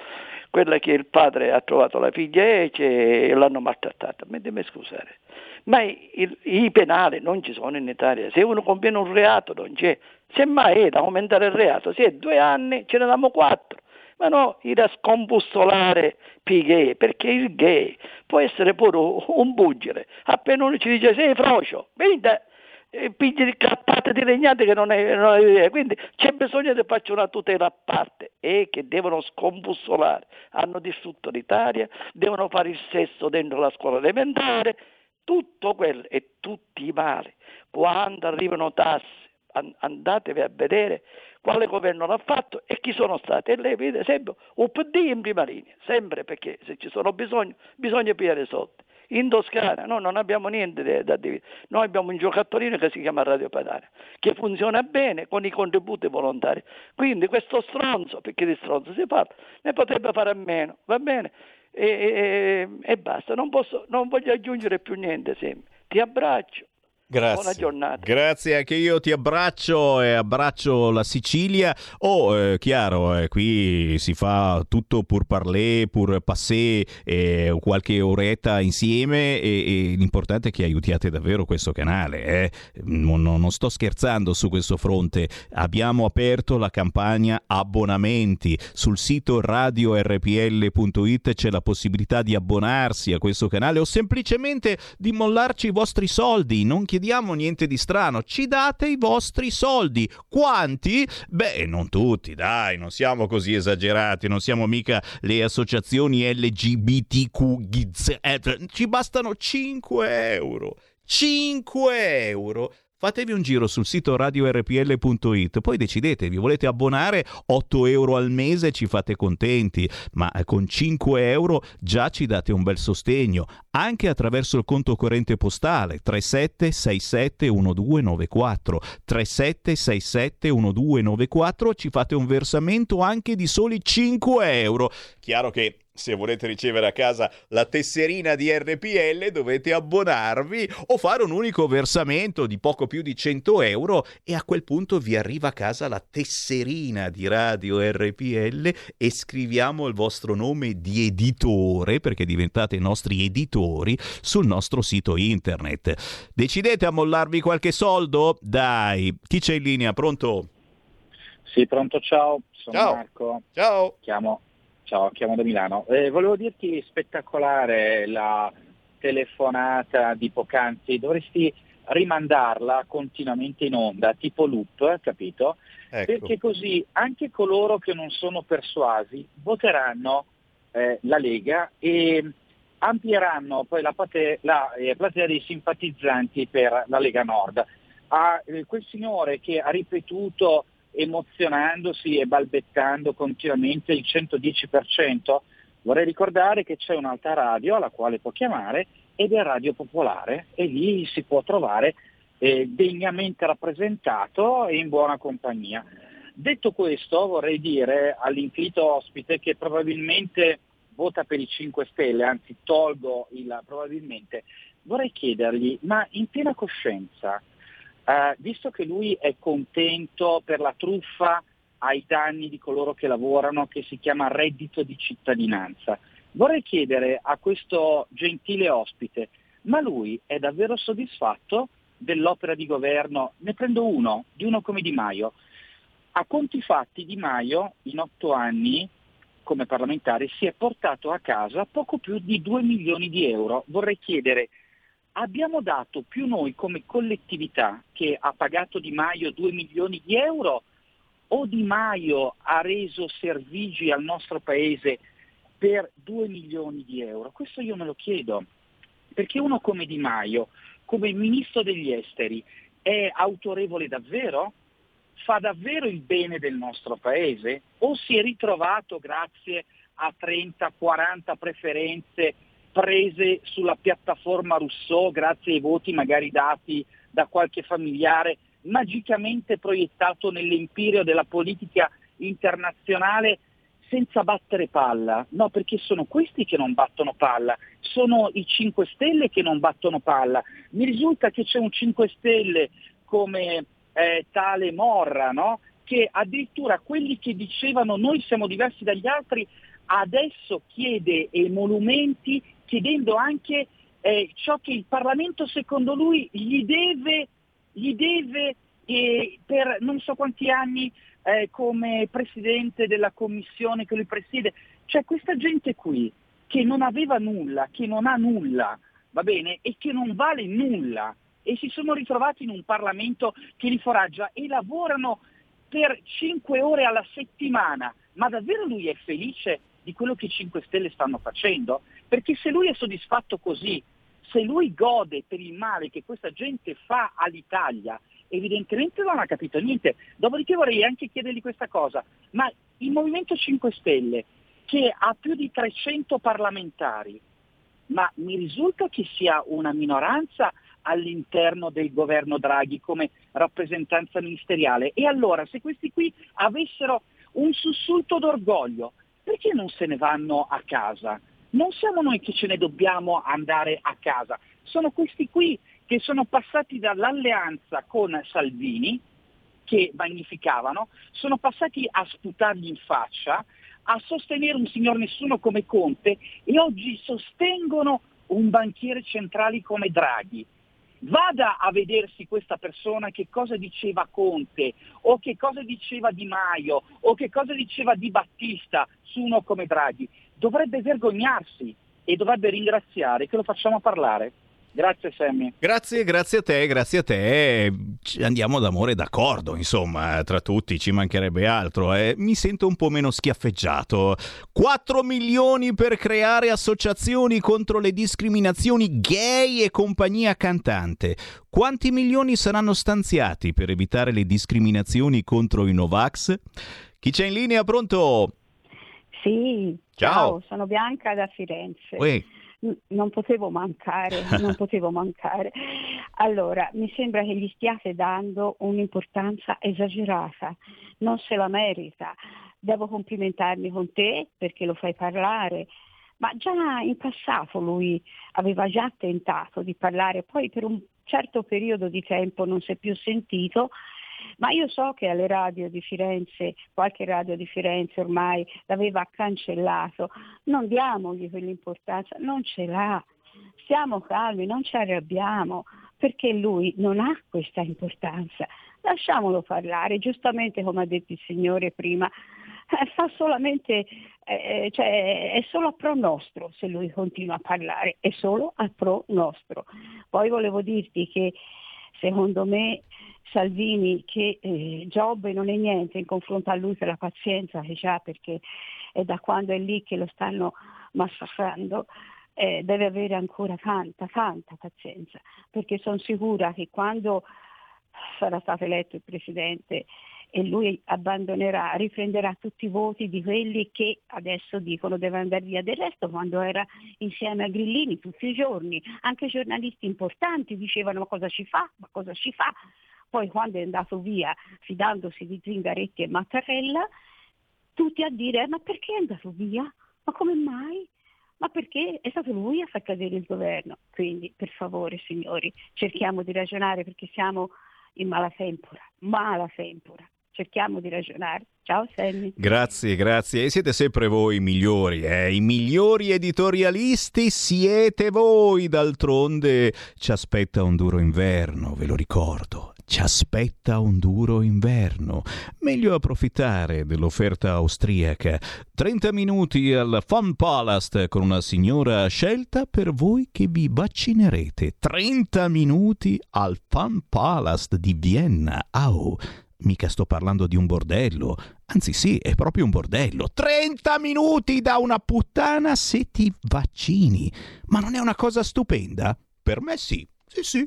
quella che il padre ha trovato la figlia e l'hanno maltrattata. Ma devi scusare, ma i, i penali non ci sono in Italia, se uno compie un reato non c'è, semmai è da aumentare il reato, se è due anni ce ne diamo quattro ma no, ir a scombussolare gay, perché il gay può essere pure un bugile, appena uno ci dice sei frocio, venite, e pigli di cappate di legnate che non è, non è quindi c'è bisogno di fare una tutela a parte e che devono scombussolare, hanno distrutto l'Italia, devono fare il sesso dentro la scuola elementare, tutto quello e tutti i mali, quando arrivano tasse, an- andatevi a vedere quale governo l'ha fatto e chi sono stati. E lei vede sempre un PD in prima linea, sempre perché se ci sono bisogni bisogna pigliare soldi. In Toscana no, non abbiamo niente da- dividere, noi abbiamo un giocattolino che si chiama Radio Padania, che funziona bene con i contributi volontari. Quindi questo stronzo, perché di stronzo si parla, ne potrebbe fare a meno, va bene? E, e- e basta, non, posso, non voglio aggiungere più niente sempre. Ti abbraccio. Buona Grazie. giornata. Grazie anche io ti abbraccio e abbraccio la Sicilia. Oh, eh, chiaro, eh, qui si fa tutto pur parler, pur passé, eh, qualche oretta insieme e, e l'importante è che aiutiate davvero questo canale. eh. Non, non- sto scherzando su questo fronte. Abbiamo aperto la campagna abbonamenti. Sul sito radiorpl.it c'è la possibilità di abbonarsi a questo canale o semplicemente di mollarci i vostri soldi. Non chiediamo niente di strano, ci date i vostri soldi. Quanti? Beh, non tutti, dai, non siamo così esagerati, non siamo mica le associazioni LGBTQ. Ci bastano 5 euro. 5 euro. Fatevi un giro sul sito radiorpl.it, poi decidete, vi volete abbonare 8 euro al mese, ci fate contenti, ma eh, con 5 euro già ci date un bel sostegno, anche attraverso il conto corrente postale 37671294, 37671294, ci fate un versamento anche di soli 5 euro. Chiaro che se volete ricevere a casa la tesserina di RPL dovete abbonarvi o fare un unico versamento di poco più di 100 euro e a quel punto vi arriva a casa la tesserina di Radio RPL e scriviamo il vostro nome di editore perché diventate i nostri editori sul nostro sito internet. Decidete a mollarvi qualche soldo? Dai, chi c'è in linea? Pronto? Sì, pronto, ciao, sono Ciao. Marco. Ciao. Chiamo, ciao, chiamo da Milano. Eh, volevo dirti spettacolare la telefonata di poc'anzi, dovresti rimandarla continuamente in onda, tipo loop, capito? Ecco. Perché così anche coloro che non sono persuasi voteranno eh, la Lega e amplieranno poi la, plate- la, eh, platea dei simpatizzanti per la Lega Nord. A eh, quel signore che ha ripetuto emozionandosi e balbettando continuamente il 110%, Vorrei ricordare che c'è un'altra radio alla quale può chiamare ed è Radio Popolare e lì si può trovare eh, degnamente rappresentato e in buona compagnia. Detto questo vorrei dire all'infinito ospite che probabilmente vota per i 5 Stelle, anzi tolgo il probabilmente, vorrei chiedergli, ma in piena coscienza, eh, visto che lui è contento per la truffa ai danni di coloro che lavorano, che si chiama reddito di cittadinanza, vorrei chiedere a questo gentile ospite, ma lui è davvero soddisfatto dell'opera di governo? Ne prendo uno, di uno come Di Maio. A conti fatti Di Maio in otto anni come parlamentare si è portato a casa poco più di 2 milioni di euro. Vorrei chiedere abbiamo dato più noi come collettività che ha pagato Di Maio 2 milioni di euro o Di Maio ha reso servigi al nostro paese per 2 milioni di euro? Questo io me lo chiedo, perché uno come Di Maio, come ministro degli esteri, è autorevole davvero? Fa davvero il bene del nostro paese? O si è ritrovato grazie a 30-40 preferenze prese sulla piattaforma Rousseau grazie ai voti magari dati da qualche familiare, magicamente proiettato nell'empirio della politica internazionale senza battere palla, no perché sono questi che non battono palla, sono i 5 Stelle che non battono palla. Mi risulta che c'è un 5 Stelle come eh, tale Morra, no? che addirittura quelli che dicevano noi siamo diversi dagli altri, adesso chiede emolumenti chiedendo anche eh, ciò che il Parlamento secondo lui gli deve, gli deve eh, per non so quanti anni eh, come presidente della commissione che lui presiede. Cioè questa gente qui che non aveva nulla, che non ha nulla, va bene, e che non vale nulla e si sono ritrovati in un Parlamento che li foraggia e lavorano per 5 ore alla settimana. Ma davvero lui è felice di quello che i 5 Stelle stanno facendo? Perché se lui è soddisfatto così, se lui gode per il male che questa gente fa all'Italia, evidentemente non ha capito niente. Dopodiché vorrei anche chiedergli questa cosa, ma il Movimento 5 Stelle, che ha più di 300 parlamentari, ma mi risulta che sia una minoranza all'interno del governo Draghi come rappresentanza ministeriale. E allora se questi qui avessero un sussulto d'orgoglio, perché non se ne vanno a casa? non siamo noi che ce ne dobbiamo andare a casa, sono questi qui che sono passati dall'alleanza con Salvini, che magnificavano, sono passati a sputargli in faccia, a sostenere un signor nessuno come Conte e oggi sostengono un banchiere centrale come Draghi. Vada a vedersi questa persona che cosa diceva Conte o che cosa diceva Di Maio o che cosa diceva Di Battista su uno come Draghi dovrebbe vergognarsi e dovrebbe ringraziare che lo facciamo parlare. Grazie Sammy. Grazie, grazie a te, grazie a te. Andiamo d'amore d'accordo, insomma, tra tutti ci mancherebbe altro. Eh. Mi sento un po' meno schiaffeggiato. 4 milioni per creare associazioni contro le discriminazioni gay e compagnia cantante. Quanti milioni saranno stanziati per evitare le discriminazioni contro i Novax? Chi c'è in linea? Pronto? Sì, ciao, ciao sono Bianca da Firenze. Uè. Non potevo mancare, non potevo mancare. Allora, mi sembra che gli stiate dando un'importanza esagerata, non se la merita. Devo complimentarmi con te perché lo fai parlare, ma già in passato lui aveva già tentato di parlare, poi per un certo periodo di tempo non si è più sentito ma io so che alle radio di Firenze, qualche radio di Firenze ormai l'aveva cancellato, non diamogli quell'importanza, non ce l'ha, stiamo calmi, non ci arrabbiamo, perché lui non ha questa importanza. Lasciamolo parlare, giustamente come ha detto il Signore prima, eh, fa solamente, eh, cioè, è solo a pro nostro se lui continua a parlare, è solo a pro nostro. Poi volevo dirti che secondo me Salvini che eh, Giobbe non è niente in confronto a lui per la pazienza che ha perché è da quando è lì che lo stanno massacrando, eh, deve avere ancora tanta, tanta pazienza, perché sono sicura che quando sarà stato eletto il Presidente e lui abbandonerà, riprenderà tutti i voti di quelli che adesso dicono deve andare via. Del resto quando era insieme a Grillini tutti i giorni, anche giornalisti importanti dicevano ma cosa ci fa, ma cosa ci fa. Poi quando è andato via fidandosi di Zingaretti e Mattarella, tutti a dire ma perché è andato via? Ma come mai? Ma perché è stato lui a far cadere il governo? Quindi, per favore, signori, cerchiamo di ragionare perché siamo in malafempora, malafempora. Cerchiamo di ragionare. Ciao Sammy. Grazie, grazie. E siete sempre voi i migliori, eh? I migliori editorialisti siete voi. D'altronde ci aspetta un duro inverno, ve lo ricordo. Ci aspetta un duro inverno. Meglio approfittare dell'offerta austriaca. 30 minuti al Fun Palace con una signora scelta per voi che vi vaccinerete. 30 minuti al Fun Palace di Vienna. Au! Mica sto parlando di un bordello. Anzi sì, è proprio un bordello. 30 minuti da una puttana se ti vaccini. Ma non è una cosa stupenda? Per me sì. Sì, sì, sì.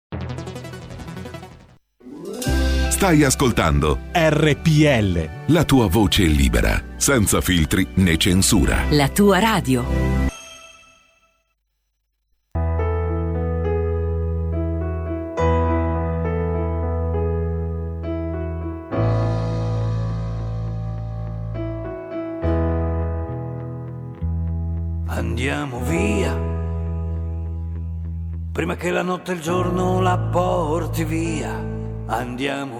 Stai ascoltando RPL. la tua voce libera, senza filtri né censura. La tua radio. Andiamo via, prima che la notte e il giorno la porti via. Andiamo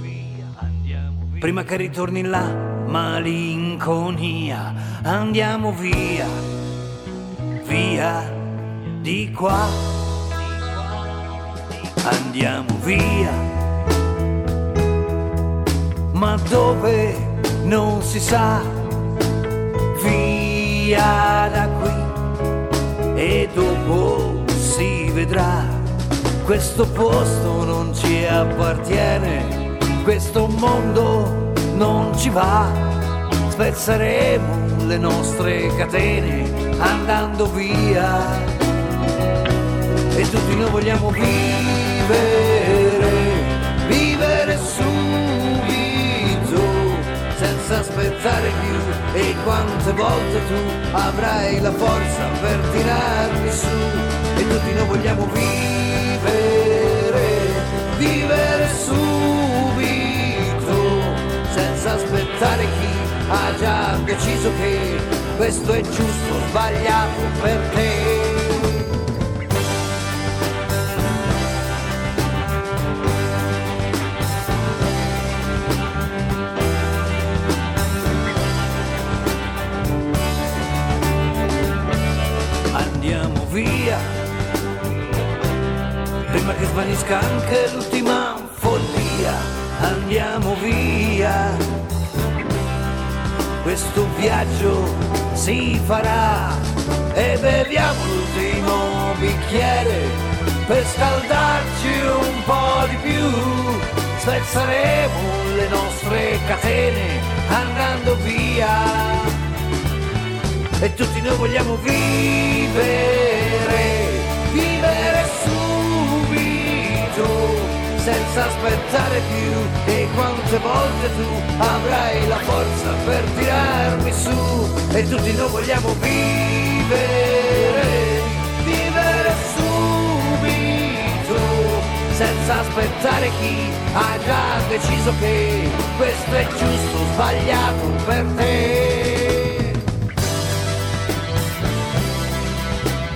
via, prima che ritorni la malinconia. Andiamo via, via di qua. Andiamo via, ma dove non si sa via da qui e dopo si vedrà. Questo posto non ci appartiene, questo mondo non ci va. Spezzeremo le nostre catene andando via. E tutti noi vogliamo vivere, vivere subito senza aspettare più e quante volte tu avrai la forza per tirarmi su e tutti noi vogliamo vivere, subito senza aspettare chi ha già deciso che questo è giusto sbagliato per te. andiamo via prima che svanisca anche l'ultima via. Questo viaggio si farà e beviamo l'ultimo bicchiere per scaldarci un po' di più. Spezzeremo le nostre catene andando via. E tutti noi vogliamo vivere, vivere subito senza aspettare più e quante volte tu avrai la forza per tirarmi su e tutti noi vogliamo vivere, vivere subito senza aspettare chi ha già deciso che questo è giusto o sbagliato per te.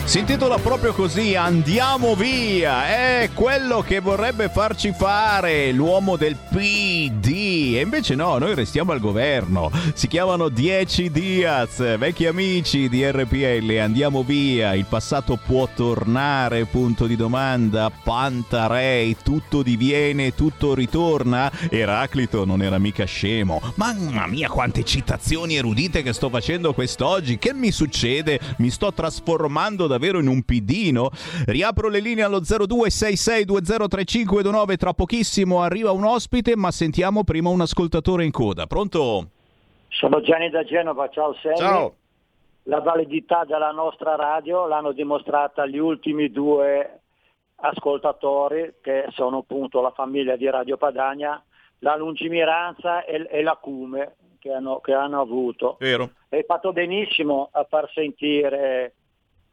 Si intitola proprio così, Andiamo via, è quello che vorrebbe farci fare l'uomo del PD e invece no, noi restiamo al governo, si chiamano 10 Diaz, vecchi amici di RPL, andiamo via, il passato può tornare, punto di domanda, Pantarei, tutto diviene, tutto ritorna, Eraclito non era mica scemo, mamma mia quante citazioni erudite che sto facendo quest'oggi, che mi succede? Mi sto trasformando davvero in un pidino? Riapro le linee allo 0266203529, tra pochissimo arriva un ospite, ma sentiamo prima un ascoltatore in coda. Pronto? Sono Gianni da Genova, ciao Sammy. Ciao. La validità della nostra radio l'hanno dimostrata gli ultimi due ascoltatori che sono appunto la famiglia di Radio Padania, la lungimiranza e, e l'acume che hanno, che hanno avuto. Vero. Hai fatto benissimo a far sentire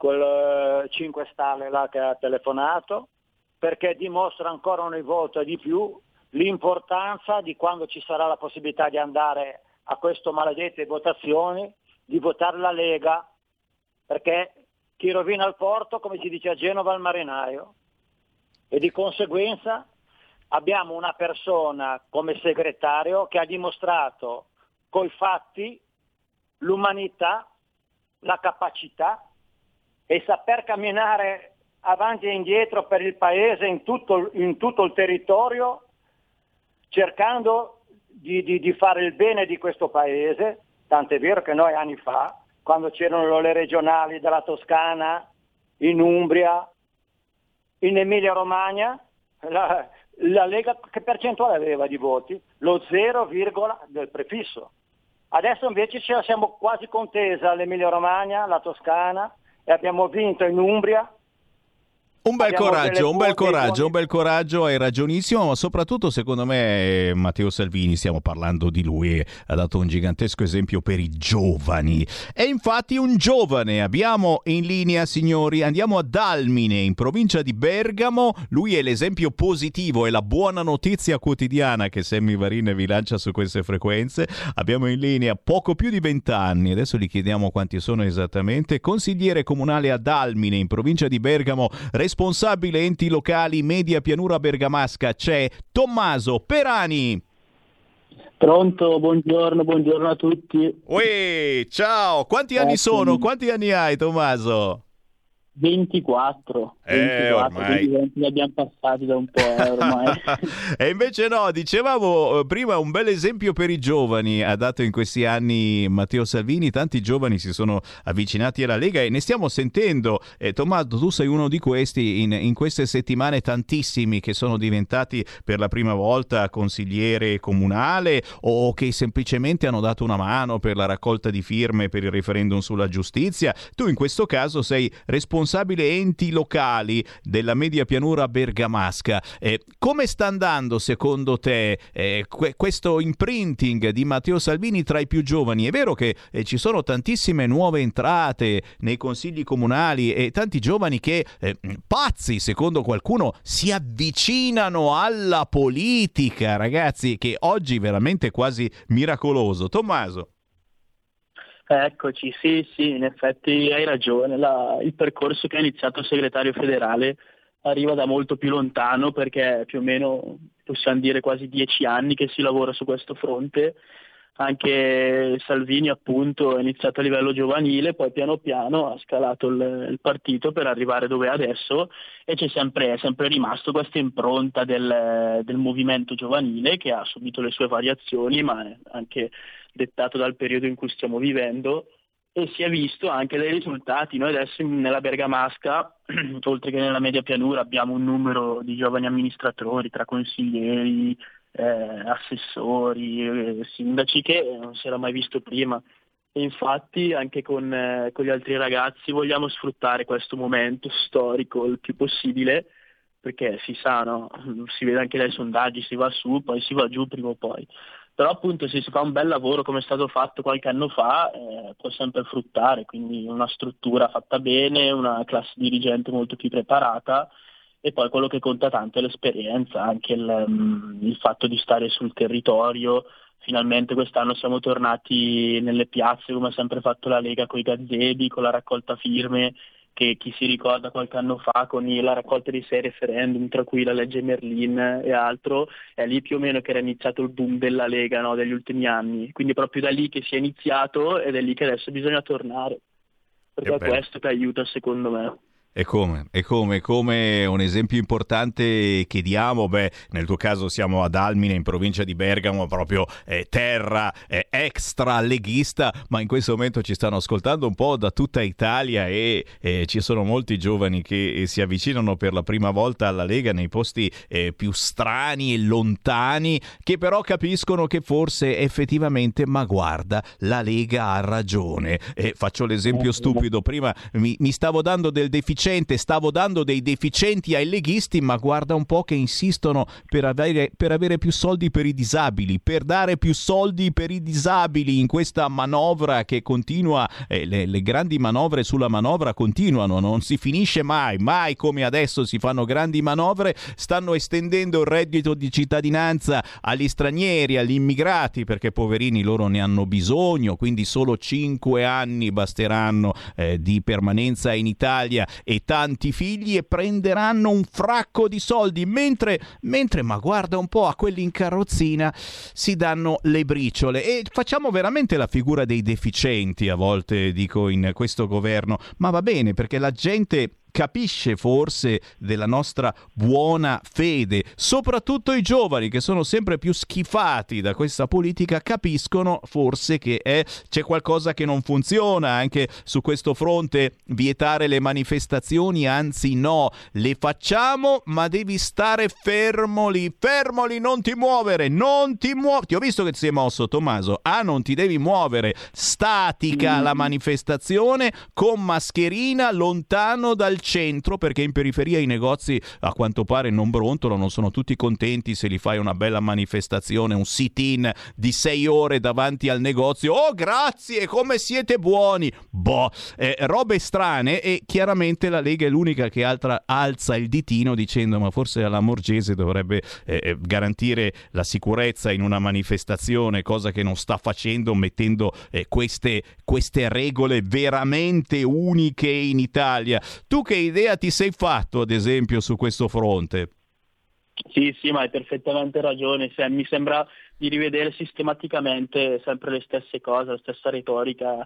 quel 5 Stelle là che ha telefonato perché dimostra ancora una volta di più l'importanza di quando ci sarà la possibilità di andare a queste maledette votazioni, di votare la Lega, perché chi rovina il porto, come si dice a Genova, il marinaio. E di conseguenza abbiamo una persona come segretario che ha dimostrato coi fatti l'umanità, la capacità e saper camminare avanti e indietro per il paese in tutto, in tutto il territorio cercando di, di, di, fare il bene di questo paese, tant'è vero che noi anni fa, quando c'erano le regionali della Toscana, in Umbria, in Emilia Romagna, la, la Lega che percentuale aveva di voti? Lo 0, del prefisso. Adesso invece ce la siamo quasi contesa l'Emilia Romagna, la Toscana e abbiamo vinto in Umbria, un bel Abbiamo coraggio, un bel coraggio, un bel coraggio, hai ragionissimo, ma soprattutto secondo me eh, Matteo Salvini, stiamo parlando di lui, ha dato un gigantesco esempio per i giovani. E infatti un giovane abbiamo in linea, signori, andiamo a Dalmine, in provincia di Bergamo, lui è l'esempio positivo, è la buona notizia quotidiana che Sammy Varin vi lancia su queste frequenze. Abbiamo in linea poco più di 20 anni, adesso gli chiediamo quanti sono esattamente, consigliere comunale a Dalmine, in provincia di Bergamo, responsabile enti locali media pianura bergamasca, c'è Tommaso Perani. Pronto, buongiorno, buongiorno a tutti. Uè, ciao, quanti anni sono? Quanti anni hai Tommaso? 24. Eh, 24, ormai. quindi li abbiamo passati da un po' eh, ormai. e invece no, dicevamo eh, prima un bel esempio per i giovani ha dato in questi anni Matteo Salvini, tanti giovani si sono avvicinati alla Lega e ne stiamo sentendo. Eh, Tommaso, tu sei uno di questi, in, in queste settimane tantissimi che sono diventati per la prima volta consigliere comunale o che semplicemente hanno dato una mano per la raccolta di firme per il referendum sulla giustizia. Tu in questo caso sei responsabile enti locali della media pianura bergamasca. Eh, come sta andando secondo te eh, que- questo imprinting di Matteo Salvini tra i più giovani? È vero che eh, ci sono tantissime nuove entrate nei consigli comunali e tanti giovani che, eh, pazzi secondo qualcuno, si avvicinano alla politica, ragazzi, che oggi è veramente quasi miracoloso. Tommaso. Eccoci, sì, sì, in effetti hai ragione. La- il percorso che ha iniziato il segretario federale arriva da molto più lontano perché più o meno possiamo dire quasi dieci anni che si lavora su questo fronte. Anche Salvini appunto è iniziato a livello giovanile, poi piano piano ha scalato il, il partito per arrivare dove è adesso e c'è sempre, è sempre rimasto questa impronta del, del movimento giovanile che ha subito le sue variazioni, ma anche dettato dal periodo in cui stiamo vivendo e si è visto anche dai risultati. Noi adesso nella Bergamasca, oltre che nella media pianura, abbiamo un numero di giovani amministratori tra consiglieri, eh, assessori, eh, sindaci che non si era mai visto prima. E infatti anche con, eh, con, gli altri ragazzi vogliamo sfruttare questo momento storico il più possibile perché si sa, no? si vede anche dai sondaggi, si va su, poi si va giù prima o poi. Però appunto se si fa un bel lavoro come è stato fatto qualche anno fa eh, può sempre fruttare, quindi una struttura fatta bene, una classe dirigente molto più preparata e poi quello che conta tanto è l'esperienza, anche il, um, il fatto di stare sul territorio, finalmente quest'anno siamo tornati nelle piazze come ha sempre fatto la Lega con i gazebi, con la raccolta firme che chi si ricorda qualche anno fa con la raccolta di sei referendum, tra cui la legge Merlin e altro, è lì più o meno che era iniziato il boom della Lega no, degli ultimi anni. Quindi è proprio da lì che si è iniziato ed è lì che adesso bisogna tornare. Perché è questo che aiuta secondo me. E come? E come? Come un esempio importante che diamo, beh, nel tuo caso siamo ad Almine, in provincia di Bergamo, proprio eh, terra eh, extra leghista, ma in questo momento ci stanno ascoltando un po' da tutta Italia e eh, ci sono molti giovani che eh, si avvicinano per la prima volta alla Lega nei posti eh, più strani e lontani, che però capiscono che forse effettivamente, ma guarda, la Lega ha ragione. faccio l'esempio stupido, prima mi, mi stavo dando del deficit deficiente, stavo dando dei deficienti ai leghisti, ma guarda un po' che insistono per avere, per avere più soldi per i disabili, per dare più soldi per i disabili in questa manovra che continua, eh, le, le grandi manovre sulla manovra continuano, non si finisce mai, mai come adesso si fanno grandi manovre, stanno estendendo il reddito di cittadinanza agli stranieri, agli immigrati, perché poverini loro ne hanno bisogno, quindi solo 5 anni basteranno eh, di permanenza in Italia e tanti figli e prenderanno un fracco di soldi, mentre, mentre ma guarda un po' a quelli in carrozzina si danno le briciole. E facciamo veramente la figura dei deficienti a volte dico in questo governo, ma va bene perché la gente capisce forse della nostra buona fede. Soprattutto i giovani che sono sempre più schifati da questa politica capiscono forse che eh, c'è qualcosa che non funziona anche su questo fronte. Vietare le manifestazioni, anzi no, le facciamo ma devi stare fermo lì, fermo non ti muovere, non ti muovere. Ti ho visto che ti sei mosso Tommaso. Ah, non ti devi muovere. Statica la manifestazione con mascherina lontano dal centro perché in periferia i negozi a quanto pare non brontolano, non sono tutti contenti se li fai una bella manifestazione, un sit-in di sei ore davanti al negozio. Oh grazie, come siete buoni! Boh, eh, robe strane e chiaramente la Lega è l'unica che altra, alza il ditino dicendo ma forse alla Morgese dovrebbe eh, eh, garantire la sicurezza in una manifestazione, cosa che non sta facendo mettendo eh, queste, queste regole veramente uniche in Italia. Tu che che idea ti sei fatto, ad esempio, su questo fronte? Sì, sì, ma hai perfettamente ragione. mi sembra di rivedere sistematicamente sempre le stesse cose, la stessa retorica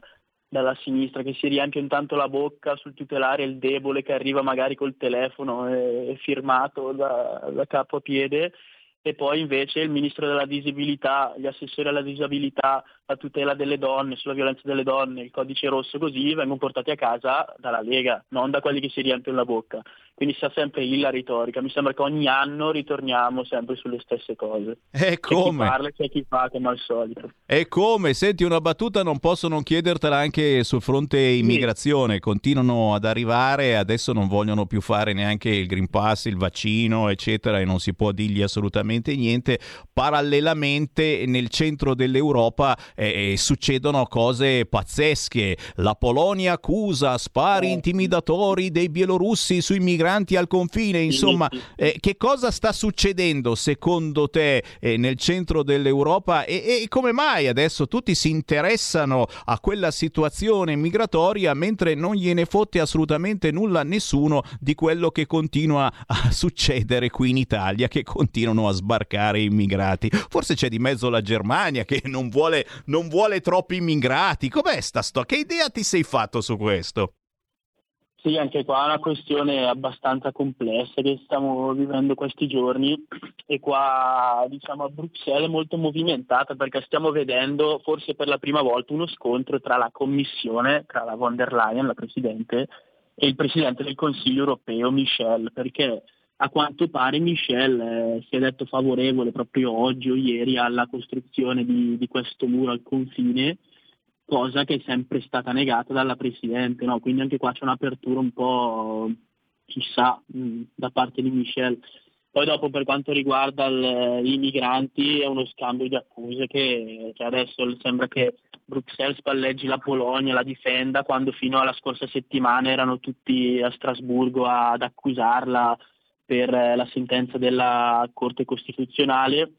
dalla sinistra che si riempie intanto la bocca sul tutelare il debole che arriva magari col telefono e, firmato da, da capo a piede e poi invece il ministro della disabilità, gli assessori alla disabilità, la tutela delle donne, sulla violenza delle donne, il codice rosso così vengono portati a casa dalla Lega, non da quelli che si riempiono la bocca. Quindi sta sempre lì la retorica. Mi sembra che ogni anno ritorniamo sempre sulle stesse cose. E come? C'è chi parla e c'è chi fa come al solito. E come? Senti, una battuta non posso non chiedertela anche sul fronte immigrazione. Sì. Continuano ad arrivare, adesso non vogliono più fare neanche il Green Pass, il vaccino, eccetera, e non si può dirgli assolutamente niente. Parallelamente nel centro dell'Europa eh, succedono cose pazzesche. La Polonia accusa spari intimidatori dei bielorussi sui migranti al confine. Insomma, eh, che cosa sta succedendo secondo te eh, nel centro dell'Europa e, e come mai adesso tutti si interessano a quella situazione migratoria mentre non gliene fotte assolutamente nulla a nessuno di quello che continua a succedere qui in Italia, che continuano a sbarcare immigrati. Forse c'è di mezzo la Germania che non vuole non vuole troppi immigrati. Com'è sta storia? Che idea ti sei fatto su questo? Sì, anche qua è una questione abbastanza complessa che stiamo vivendo questi giorni e qua diciamo a Bruxelles è molto movimentata perché stiamo vedendo forse per la prima volta uno scontro tra la Commissione, tra la von der Leyen, la Presidente, e il Presidente del Consiglio europeo Michel, perché a quanto pare Michel eh, si è detto favorevole proprio oggi o ieri alla costruzione di, di questo muro al confine cosa che è sempre stata negata dalla Presidente, no? quindi anche qua c'è un'apertura un po' chissà mh, da parte di Michel. Poi dopo per quanto riguarda il, i migranti è uno scambio di accuse che, che, adesso sembra che Bruxelles spalleggi la Polonia, la difenda, quando fino alla scorsa settimana erano tutti a Strasburgo ad accusarla per la sentenza della Corte Costituzionale.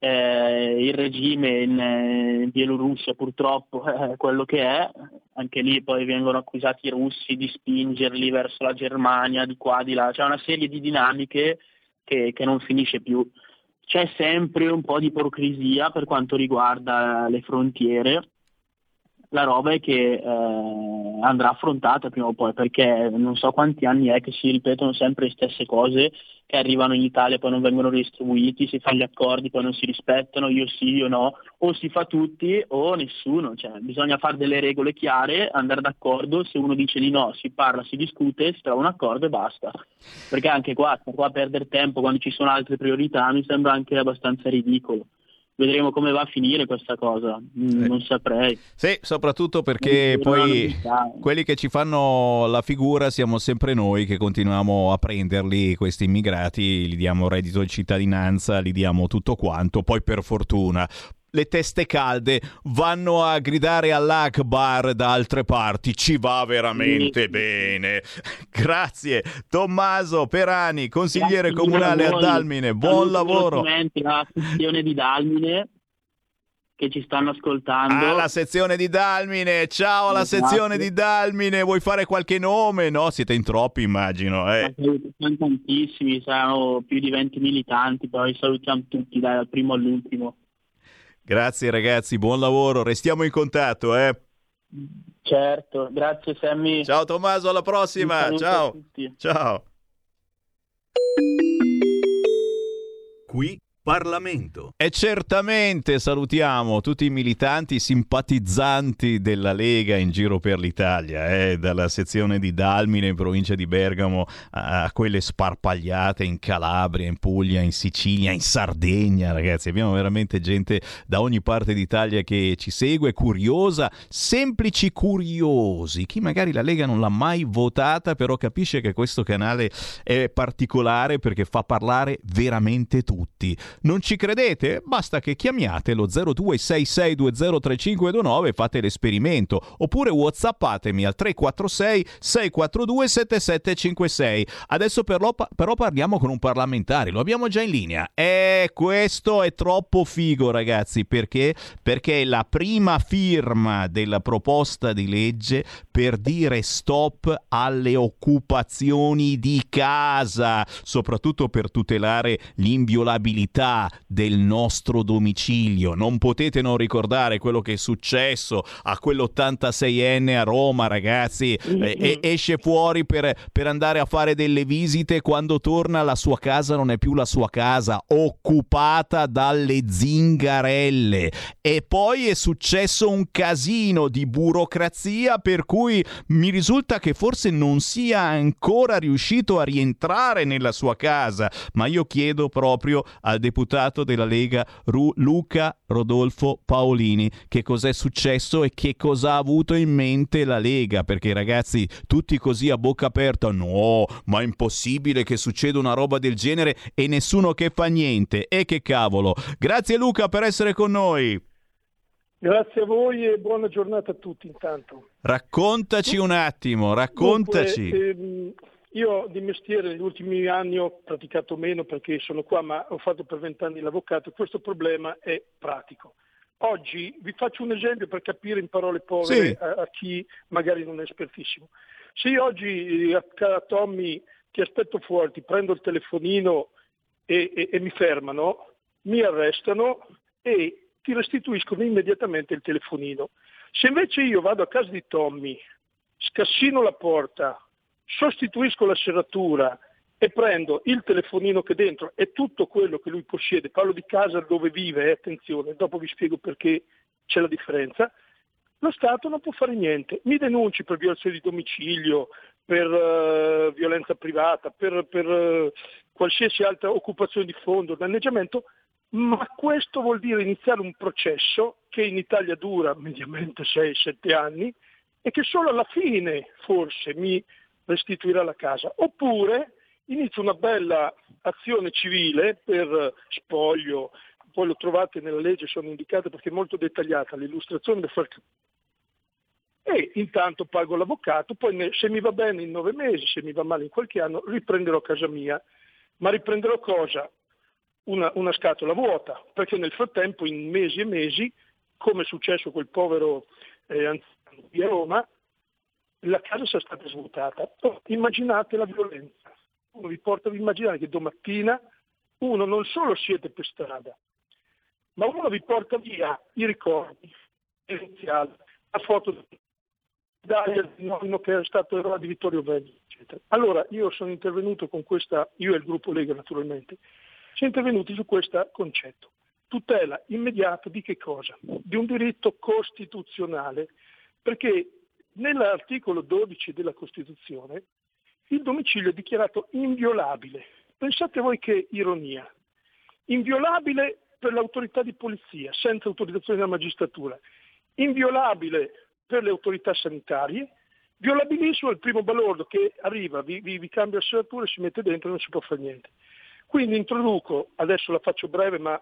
Eh, il regime in, in, Bielorussia purtroppo è quello che è, anche lì poi vengono accusati i russi di spingerli verso la Germania, di qua, di là, c'è una serie di dinamiche che, che non finisce più. C'è sempre un po' di ipocrisia per quanto riguarda le frontiere, la roba è che eh, andrà affrontata prima o poi, perché non so quanti anni è che si ripetono sempre le stesse cose che arrivano in Italia poi non vengono distribuiti, si fanno gli accordi, poi non si rispettano, io sì, io no, o si fa tutti o nessuno, cioè, bisogna fare delle regole chiare, andare d'accordo, se uno dice di no, si parla, si discute, si trova un accordo e basta. Perché anche qua, qua perdere tempo quando ci sono altre priorità mi sembra anche abbastanza ridicolo vedremo come va a finire questa cosa, mm, non saprei. Sì, soprattutto perché poi quelli che ci fanno la figura siamo sempre noi che continuiamo a prenderli, questi immigrati, gli diamo reddito di cittadinanza, gli diamo tutto quanto, poi per fortuna le teste calde vanno a gridare all'Akbar da altre parti. Ci va veramente bene. Grazie Tommaso Perani, consigliere Grazie comunale a, a Dalmine. Buon lavoro. La sezione di Dalmine che ci stanno ascoltando. Ah, la sezione di Dalmine, ciao alla esatto. sezione di Dalmine, vuoi fare qualche nome? No, siete in troppi immagino. Eh. Sono tantissimi, saranno più di 20 militanti, poi salutiamo tutti dal primo all'ultimo. Grazie ragazzi, buon lavoro, restiamo in contatto. Eh. Certo, grazie Sammy. Ciao Tommaso, alla prossima. Ciao. Ciao. Qui Parlamento. E certamente salutiamo tutti i militanti simpatizzanti della Lega in giro per l'Italia, eh, dalla sezione di Dalmine in provincia di Bergamo a quelle sparpagliate in Calabria, in Puglia, in Sicilia, in Sardegna, ragazzi. Abbiamo veramente gente da ogni parte d'Italia che ci segue, curiosa, semplici curiosi. Chi magari la Lega non l'ha mai votata, però capisce che questo canale è particolare perché fa parlare veramente tutti. Non ci credete? Basta che chiamiate lo 0266203529 e fate l'esperimento, oppure whatsappatemi al 346 642 7756. Adesso però, però parliamo con un parlamentare, lo abbiamo già in linea. E questo è troppo figo ragazzi, perché? Perché è la prima firma della proposta di legge per dire stop alle occupazioni di casa, soprattutto per tutelare l'inviolabilità proprietà del nostro domicilio. Non potete non ricordare quello che è successo a quell'86enne a Roma, ragazzi. E- esce fuori per, per andare a fare delle visite. Quando torna, la sua casa non è più la sua casa, occupata dalle zingarelle. E poi è successo un casino di burocrazia per cui mi risulta che forse non sia ancora riuscito a rientrare nella sua casa. Ma io chiedo proprio al deputato deputato della Lega Ru- Luca Rodolfo Paolini. Che cos'è successo e che cosa ha avuto in mente la Lega? Perché ragazzi, tutti così a bocca aperta, no, ma è impossibile che succeda una roba del genere e nessuno che fa niente. E che cavolo. Grazie Luca per essere con noi. Grazie a voi e buona giornata a tutti intanto. Raccontaci un attimo, raccontaci. Dunque, ehm, io di mestiere negli ultimi anni ho praticato meno perché sono qua, ma ho fatto per vent'anni l'avvocato questo problema è pratico. Oggi vi faccio un esempio per capire in parole povere sì. a, a, chi magari non è espertissimo. Se io oggi a, a Tommy ti aspetto fuori, ti prendo il telefonino e, e, e mi fermano, mi arrestano e ti restituiscono immediatamente il telefonino. Se invece io vado a casa di Tommy, scassino la porta, sostituisco la serratura e prendo il telefonino che è dentro e tutto quello che lui possiede, parlo di casa dove vive, eh, attenzione, dopo vi spiego perché c'è la differenza, lo Stato non può fare niente. Mi denunci per violazione di domicilio, per uh, violenza privata, per, per uh, qualsiasi altra occupazione di fondo, danneggiamento, ma questo vuol dire iniziare un processo che in Italia dura mediamente 6-7 anni e che solo alla fine forse mi restituirà la casa. Oppure inizio una bella azione civile per spoglio, poi lo trovate nella legge, sono indicate perché è molto dettagliata l'illustrazione per far e intanto pago l'avvocato, poi se mi va bene in nove mesi, se mi va male in qualche anno, riprenderò casa mia. Ma riprenderò cosa? Una, una scatola vuota, perché nel frattempo in mesi e mesi, come è successo quel povero eh, anziano di Roma, la casa sia stata svuotata. Immaginate la violenza. Uno vi porta ad immaginare che domattina uno non solo siete per strada, ma uno vi porta via i ricordi la foto di nonno che è stato eroe di Vittorio Veneto, eccetera. Allora io sono intervenuto con questa, io e il gruppo Lega naturalmente, siamo intervenuti su questo concetto. Tutela immediata di che cosa? Di un diritto costituzionale, perché nell'articolo 12 della Costituzione il domicilio è dichiarato inviolabile. Pensate voi che ironia. Inviolabile per l'autorità di polizia, senza autorizzazione della magistratura. Inviolabile per le autorità sanitarie, violabilissimo il primo balordo che arriva, vi, vi, vi cambia la serratura, si mette dentro e non si può fare niente. Quindi introduco, adesso la faccio breve ma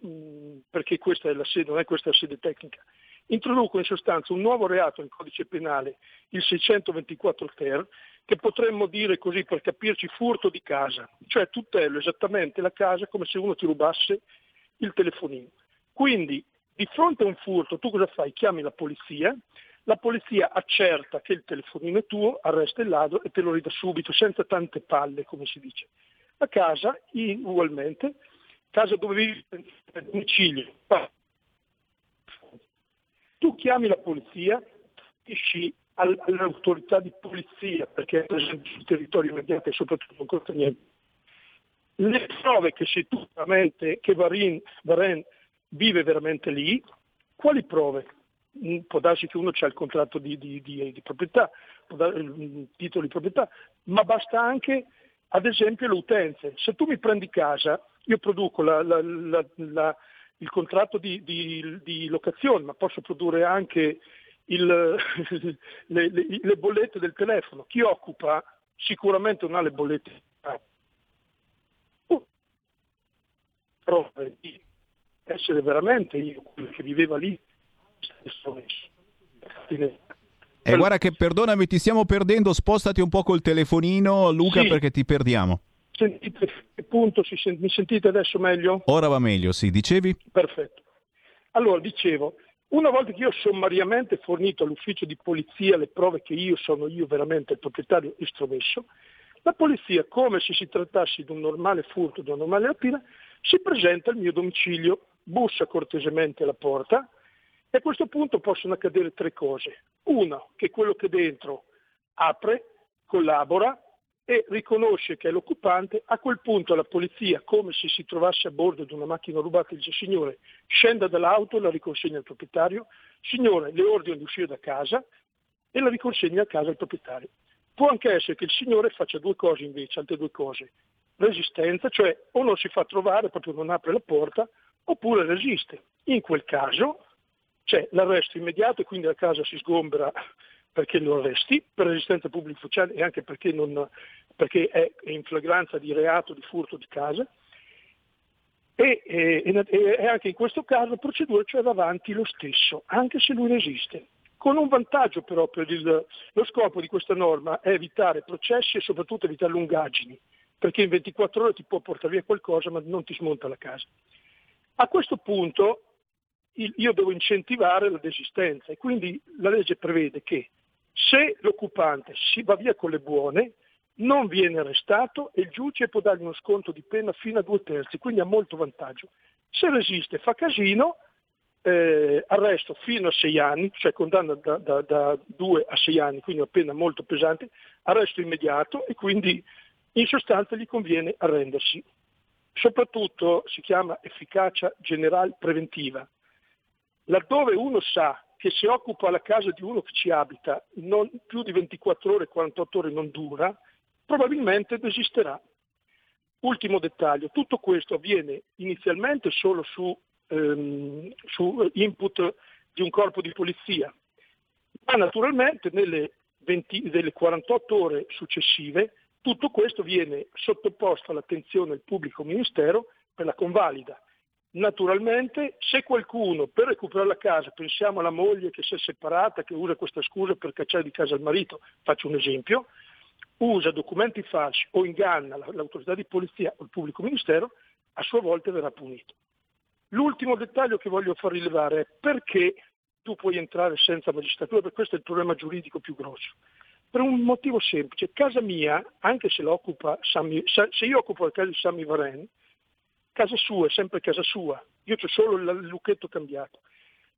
mh, mm, perché questa è la sede, non è questa la sede tecnica, introduco in sostanza un nuovo reato nel codice penale, il 624 ter, che potremmo dire così per capirci furto di casa, cioè tutelo esattamente la casa come se uno ti rubasse il telefonino. Quindi di fronte a un furto tu cosa fai? Chiami la polizia, la polizia accerta che il telefonino è tuo, arresta il ladro e te lo ridà subito, senza tante palle, come si dice. La casa, ugualmente, casa dove vivi, domicilio, tu chiami la polizia, dici all'autorità di polizia, perché è presente sul territorio immediato e soprattutto non costa niente, le prove che sei tu veramente, che Varin, Varen vive veramente lì, quali prove? Mm, può darsi che uno c'è il contratto di, di, di, di proprietà, il titolo di proprietà, ma basta anche ad esempio le utenze. Se tu mi prendi casa, io produco la, la, la, il contratto di, locazione, ma posso produrre anche il, le, le, le, bollette del telefono. Chi occupa sicuramente non ha le bollette. Prove di essere veramente io quello che viveva lì. Eh, guarda che perdonami, ti stiamo perdendo, spostati un po' col telefonino, Luca, sì. perché ti perdiamo. Sentite, punto, mi sentite adesso meglio? Ora va meglio, sì, dicevi? Perfetto. Allora, dicevo, una volta che io ho sommariamente fornito all'ufficio di polizia le prove che io sono io veramente il proprietario estromesso, la polizia, come se si trattasse di un normale furto, di una normale rapina, si presenta al mio domicilio bussa cortesemente alla porta e a questo punto possono accadere tre cose. Una, che quello che dentro apre, collabora e riconosce che è l'occupante, a quel punto la polizia, come se si trovasse a bordo di una macchina rubata, dice signore, scenda dall'auto e la riconsegna al proprietario, signore, le ordino di uscire da casa e la riconsegna a casa al proprietario. Può anche essere che il signore faccia due cose invece, altre due cose. Resistenza, cioè o non si fa trovare, proprio non apre la porta, oppure resiste. In quel caso c'è l'arresto immediato e quindi la casa si sgombera perché lo arresti, per resistenza pubblica ufficiale e anche perché, non, perché è in flagranza di reato di furto di casa. E, e, e, anche in questo caso la procedura cioè va avanti lo stesso, anche se lui resiste. Con un vantaggio però per il, lo scopo di questa norma è evitare processi e soprattutto evitare lungaggini, perché in 24 ore ti può portare via qualcosa ma non ti smonta la casa. A questo punto io devo incentivare la desistenza e quindi la legge prevede che se l'occupante si va via con le buone, non viene arrestato e il giudice può dargli uno sconto di pena fino a due terzi, quindi ha molto vantaggio. Se resiste, fa casino, eh, arresto fino a sei anni, cioè condanna da, da, da due a sei anni, quindi una pena molto pesante, arresto immediato e quindi in sostanza gli conviene arrendersi. Soprattutto si chiama efficacia generale preventiva. Laddove uno sa che se occupa la casa di uno che ci abita non, più di 24 ore, 48 ore non dura, probabilmente desisterà. Ultimo dettaglio, tutto questo avviene inizialmente solo su, ehm, su input di un corpo di polizia, ma naturalmente nelle, 20, nelle 48 ore successive tutto questo viene sottoposto all'attenzione del pubblico ministero per la convalida. Naturalmente, se qualcuno per recuperare la casa, pensiamo alla moglie che si è separata, che usa questa scusa per cacciare di casa il marito, faccio un esempio, usa documenti falsi o inganna l'autorità di polizia o il pubblico ministero, a sua volta verrà punito. L'ultimo dettaglio che voglio far rilevare è perché tu puoi entrare senza magistratura, perché questo è il problema giuridico più grosso. Per un motivo semplice, casa mia, anche se, Sammy, se io occupo la casa di Sammy Varen, casa sua è sempre casa sua, io ho solo il lucchetto cambiato.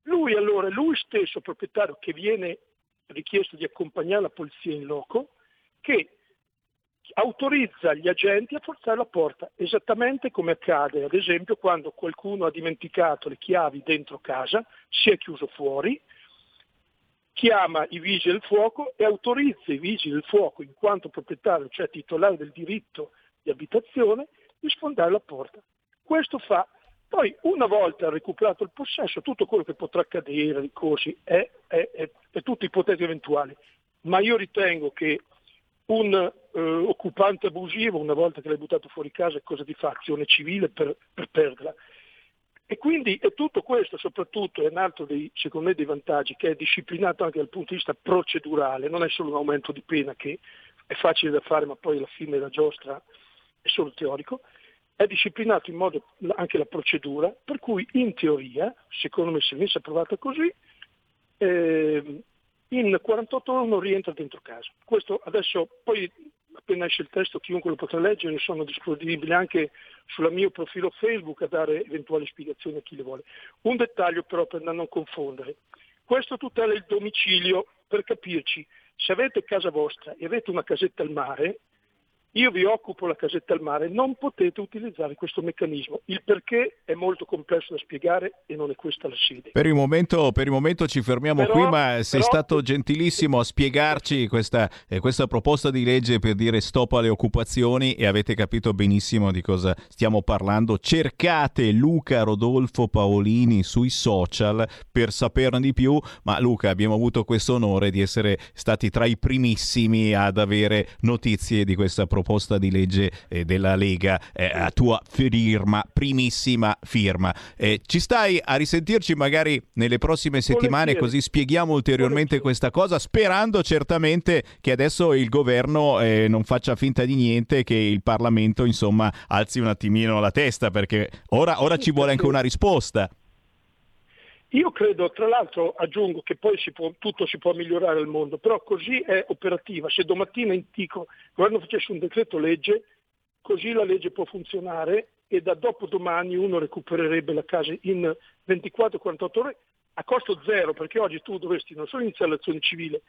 Lui allora, lui stesso proprietario che viene richiesto di accompagnare la polizia in loco, che autorizza gli agenti a forzare la porta, esattamente come accade ad esempio quando qualcuno ha dimenticato le chiavi dentro casa, si è chiuso fuori, chiama i vigili del fuoco e autorizza i vigili del fuoco, in quanto proprietario, cioè titolare del diritto di abitazione, di sfondare la porta. Questo fa, poi una volta recuperato il possesso, tutto quello che potrà accadere, ricorsi, è, è, è, è tutto ipotetico eventuale, ma io ritengo che un eh, occupante abusivo, una volta che l'hai buttato fuori casa, cosa ti fa? Azione civile per, per perderla. E quindi è tutto questo, soprattutto è un altro dei, secondo me, dei vantaggi, che è disciplinato anche dal punto di vista procedurale, non è solo un aumento di pena che è facile da fare ma poi alla fine la giostra è solo teorico, è disciplinato in modo anche la procedura, per cui in teoria, secondo me se venisse approvata così, eh, in 48 ore uno rientra dentro casa. Questo adesso, poi appena esce il testo chiunque lo potrà leggere, sono disponibile anche sul mio profilo Facebook a dare eventuali spiegazioni a chi le vuole. Un dettaglio però per non confondere. Questo tutela il domicilio, per capirci, se avete casa vostra e avete una casetta al mare, io vi occupo la casetta al mare, non potete utilizzare questo meccanismo. Il perché è molto complesso da spiegare e non è questa la sede. Per il momento, per il momento ci fermiamo Però- qui, ma sei però- stato gentilissimo a spiegarci questa, eh, questa proposta di legge per dire stop alle occupazioni e avete capito benissimo di cosa stiamo parlando. Cercate Luca Rodolfo Paolini sui social per saperne di più, ma Luca abbiamo avuto questo onore di essere stati tra i primissimi ad avere notizie di questa proposta di legge eh, della Lega eh, a tua firma, primissima firma. Eh, ci stai a risentirci magari nelle prossime settimane così spieghiamo ulteriormente questa cosa, sperando certamente che adesso il governo eh, non faccia finta di niente, che il Parlamento insomma alzi un attimino la testa, perché ora, ora ci vuole anche una risposta. Io credo, tra l'altro aggiungo che poi si può- tutto si può migliorare al mondo, però così è operativa. Se domattina in dico il governo facesse un decreto legge, così la legge può funzionare e da dopo domani uno recupererebbe la casa in 24-48 ore a costo zero, perché oggi tu dovresti non solo iniziare l'azione civile,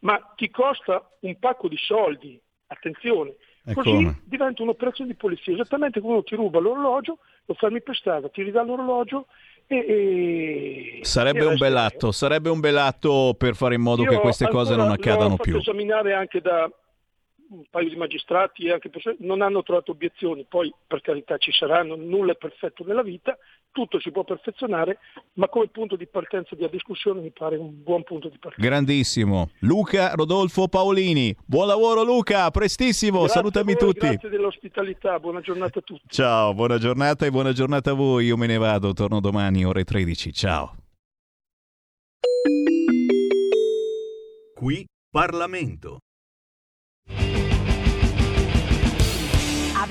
ma ti costa un pacco di soldi, attenzione, E così come? diventa un'operazione di polizia, esattamente come uno ti ruba l'orologio, lo fermi per strada, ti ridà l'orologio e... Sarebbe un resta- bell'atto, sarebbe un bell'atto per fare in modo che queste cose non accadano fatto più. esaminare anche da un paio di magistrati e anche persone, non hanno trovato obiezioni, poi per carità ci saranno, nulla è perfetto nella vita, tutto si può perfezionare, ma come punto di partenza della discussione mi pare un buon punto di partenza. Grandissimo. Luca Rodolfo Paolini. Buon lavoro Luca, prestissimo, Grazie salutami voi, tutti. Grazie dell'ospitalità, buona giornata a tutti. Ciao, buona giornata e buona giornata a voi. Io me ne vado, torno domani ore 13. Ciao. Qui Parlamento.